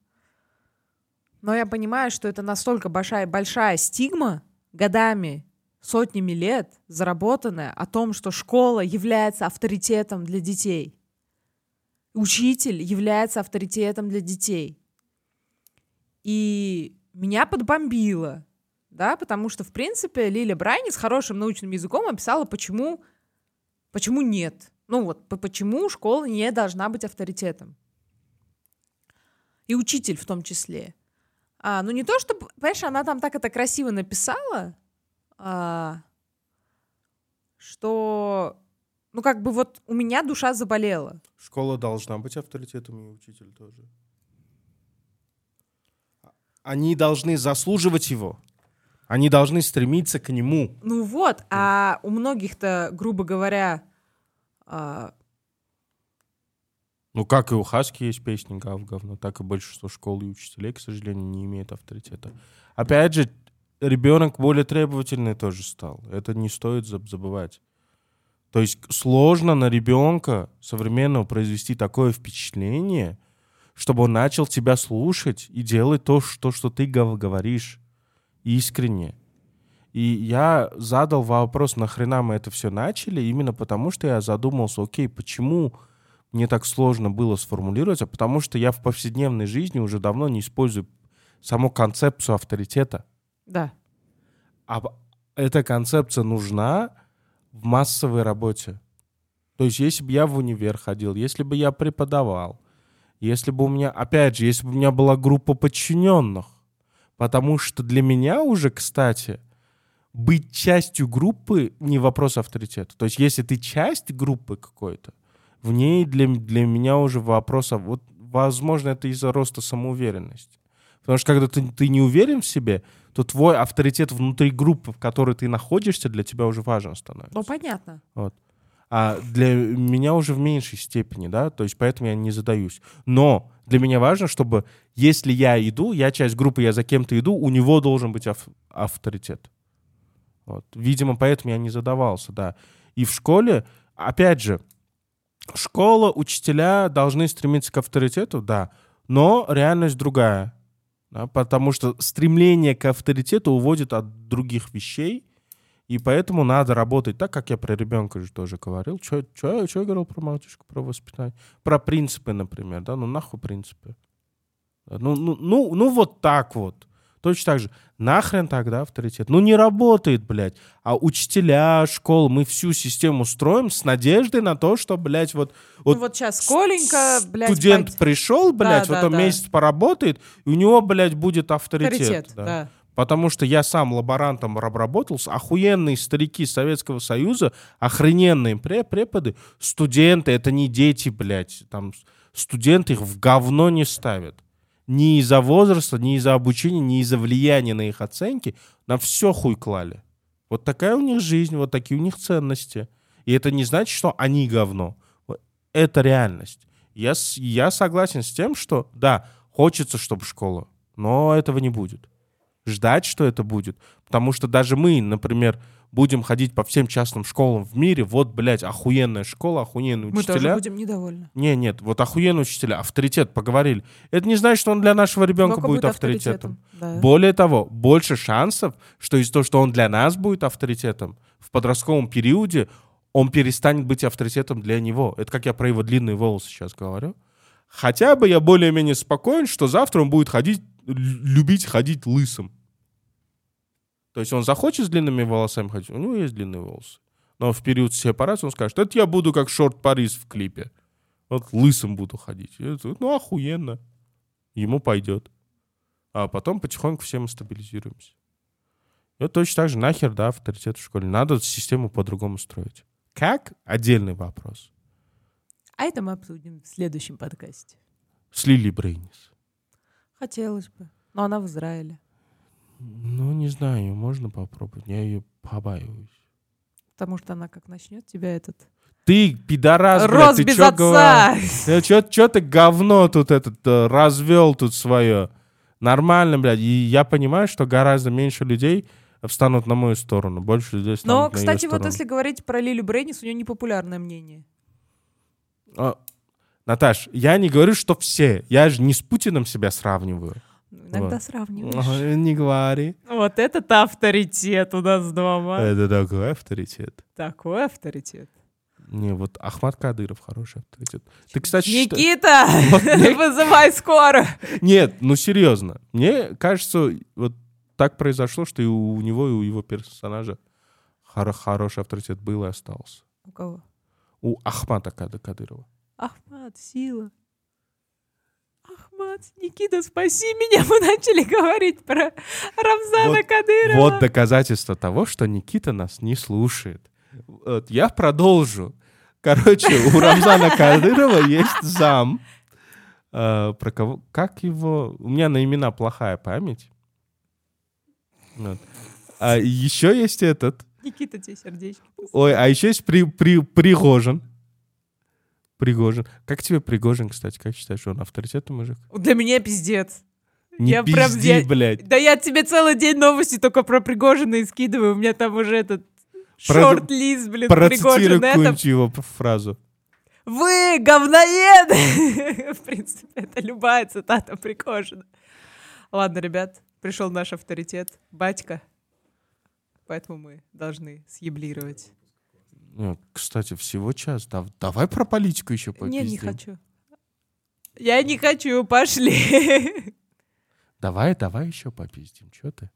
Но я понимаю, что это настолько большая, большая стигма годами сотнями лет заработанное о том, что школа является авторитетом для детей. Учитель является авторитетом для детей. И меня подбомбило, да, потому что, в принципе, Лиля Брайни с хорошим научным языком описала, почему, почему нет. Ну вот, почему школа не должна быть авторитетом. И учитель в том числе. А, ну не то, чтобы, понимаешь, она там так это красиво написала, а, что, ну как бы вот у меня душа заболела. Школа должна быть авторитетом, и учитель тоже. Они должны заслуживать его. Они должны стремиться к нему. Ну вот, а у многих-то, грубо говоря, а, Ну, как и у Хаски есть песни «Гав говно», так и большинство школ и учителей, к сожалению, не имеют авторитета. Опять же, ребенок более требовательный тоже стал. Это не стоит заб- забывать. То есть сложно на ребенка современного произвести такое впечатление, чтобы он начал тебя слушать и делать то, что, что ты гов- говоришь искренне. И я задал вопрос, нахрена мы это все начали, именно потому что я задумался, окей, почему мне так сложно было сформулировать, а потому что я в повседневной жизни уже давно не использую саму концепцию авторитета. да. А эта концепция нужна в массовой работе. То есть, если бы я в универ ходил, если бы я преподавал, если бы у меня, опять же, если бы у меня была группа подчиненных, потому что для меня уже, кстати, быть частью группы не вопрос авторитета. То есть, если ты часть группы какой-то, в ней для, для меня уже вопрос, а вот, возможно, это из-за роста самоуверенности. Потому что когда ты, ты не уверен в себе, то твой авторитет внутри группы, в которой ты находишься, для тебя уже важен становится. Ну, понятно. А для меня уже в меньшей степени, да, то есть поэтому я не задаюсь. Но для меня важно, чтобы если я иду, я часть группы, я за кем-то иду, у него должен быть ав- авторитет. Вот. Видимо, поэтому я не задавался, да. И в школе, опять же, школа, учителя должны стремиться к авторитету, да, но реальность другая. да, потому что стремление к авторитету уводит от других вещей, и поэтому надо работать так, как я про ребенка же тоже говорил. Что я говорил про мальчишку, про воспитание? Про принципы, например, да? Ну нахуй принципы. Ну, ну, ну, ну вот так вот. Точно так же. Нахрен тогда авторитет? Ну не работает, блядь. А учителя, школы, мы всю систему строим с надеждой на то, что, блядь, вот, вот ну вот сейчас Коленька, блядь, студент пойдет- пришел, блядь, Да, вот да, он да. месяц поработает, и у него, блядь, будет авторитет. авторитет, да. да. Потому что я сам лаборантом раб- работал, с- охуенные старики Советского Союза, охрененные пре- преподы, студенты, это не дети, блядь, там студенты их в говно не ставят. Ни из-за возраста, ни из-за обучения, ни из-за влияния на их оценки, на все хуй клали. Вот такая у них жизнь, вот такие у них ценности. И это не значит, что они говно. Это реальность. Я, я согласен с тем, что, да, хочется, чтобы школа, но этого не будет ждать, что это будет. Потому что даже мы, например, будем ходить по всем частным школам в мире, вот, блядь, охуенная школа, охуенные Мы тоже учителя. будем недовольны. Не, нет, вот охуенные учителя, авторитет, поговорили. Это не значит, что он для нашего ребенка Только будет авторитетом. Да. Более того, больше шансов, что из того, что он для нас будет авторитетом, в подростковом периоде он перестанет быть авторитетом для него. Это как я про его длинные волосы сейчас говорю. Хотя бы я более-менее спокоен, что завтра он будет ходить, лю- любить ходить лысым. То есть он захочет с длинными волосами ходить, у него есть длинные волосы. Но в период сепарации он скажет, это я буду как Шорт Парис в клипе. Вот лысым буду ходить. Это, ну, охуенно. Ему пойдет. А потом потихоньку все мы стабилизируемся. И вот точно так же нахер, да, авторитет в школе. Надо систему по-другому строить. Как? Отдельный вопрос. А это мы обсудим в следующем подкасте. С Лили Брейнис. Хотелось бы. Но она в Израиле. Ну, не знаю, можно попробовать. Я ее побаиваюсь. Потому что она как начнет тебя этот... Ты, пидорас, блядь, Рос ты без чё отца! говоришь? Чё ты говно тут этот э, развел тут свое? Нормально, блядь. И я понимаю, что гораздо меньше людей встанут на мою сторону. Больше людей станут Но, на кстати, вот если говорить про Лилю Брейнис, у нее непопулярное мнение. А, Наташ, я не говорю, что все. Я же не с Путиным себя сравниваю. Иногда Вот. сравниваешь. Не говори. Вот этот авторитет у нас дома. Это такой авторитет. Такой авторитет. Не, вот Ахмад Кадыров хороший авторитет. Ты, кстати, Никита, вызывай скоро. Нет, ну серьезно. Мне кажется, вот так произошло, что и у него, и у его персонажа хоро- хороший авторитет был и остался. У кого? У Ахмата Кады- Кадырова. Ахмат, сила. Ахмат, Никита, спаси меня. Мы начали говорить про Рамзана Вот- Кадырова. Вот доказательство того, что Никита нас не слушает. Вот, я продолжу. Короче, у Рамзана Кадырова есть зам. Э, про кого? Как его? У меня на имена плохая память. Вот. А еще есть этот. Никита, тебе сердечко. Ой, а еще есть при, при, Пригожин. Пригожин. Как тебе Пригожин, кстати? Как считаешь, он авторитетный мужик? Для меня пиздец. Не Я прям- пизди, я- блядь. Да я тебе целый день новости только про Пригожина и скидываю. У меня там уже этот Про- шорт-лист, блин, Пригожин. Какую-нибудь его фразу. Вы говноеды! В принципе, это любая цитата Пригожина. Ладно, ребят, пришел наш авторитет, батька. Поэтому мы должны съеблировать. Ну, Кстати, всего час. Дав- Давай про политику еще попиздим. не хочу. Я не хочу, пошли. Давай, давай еще попиздим. Че ты?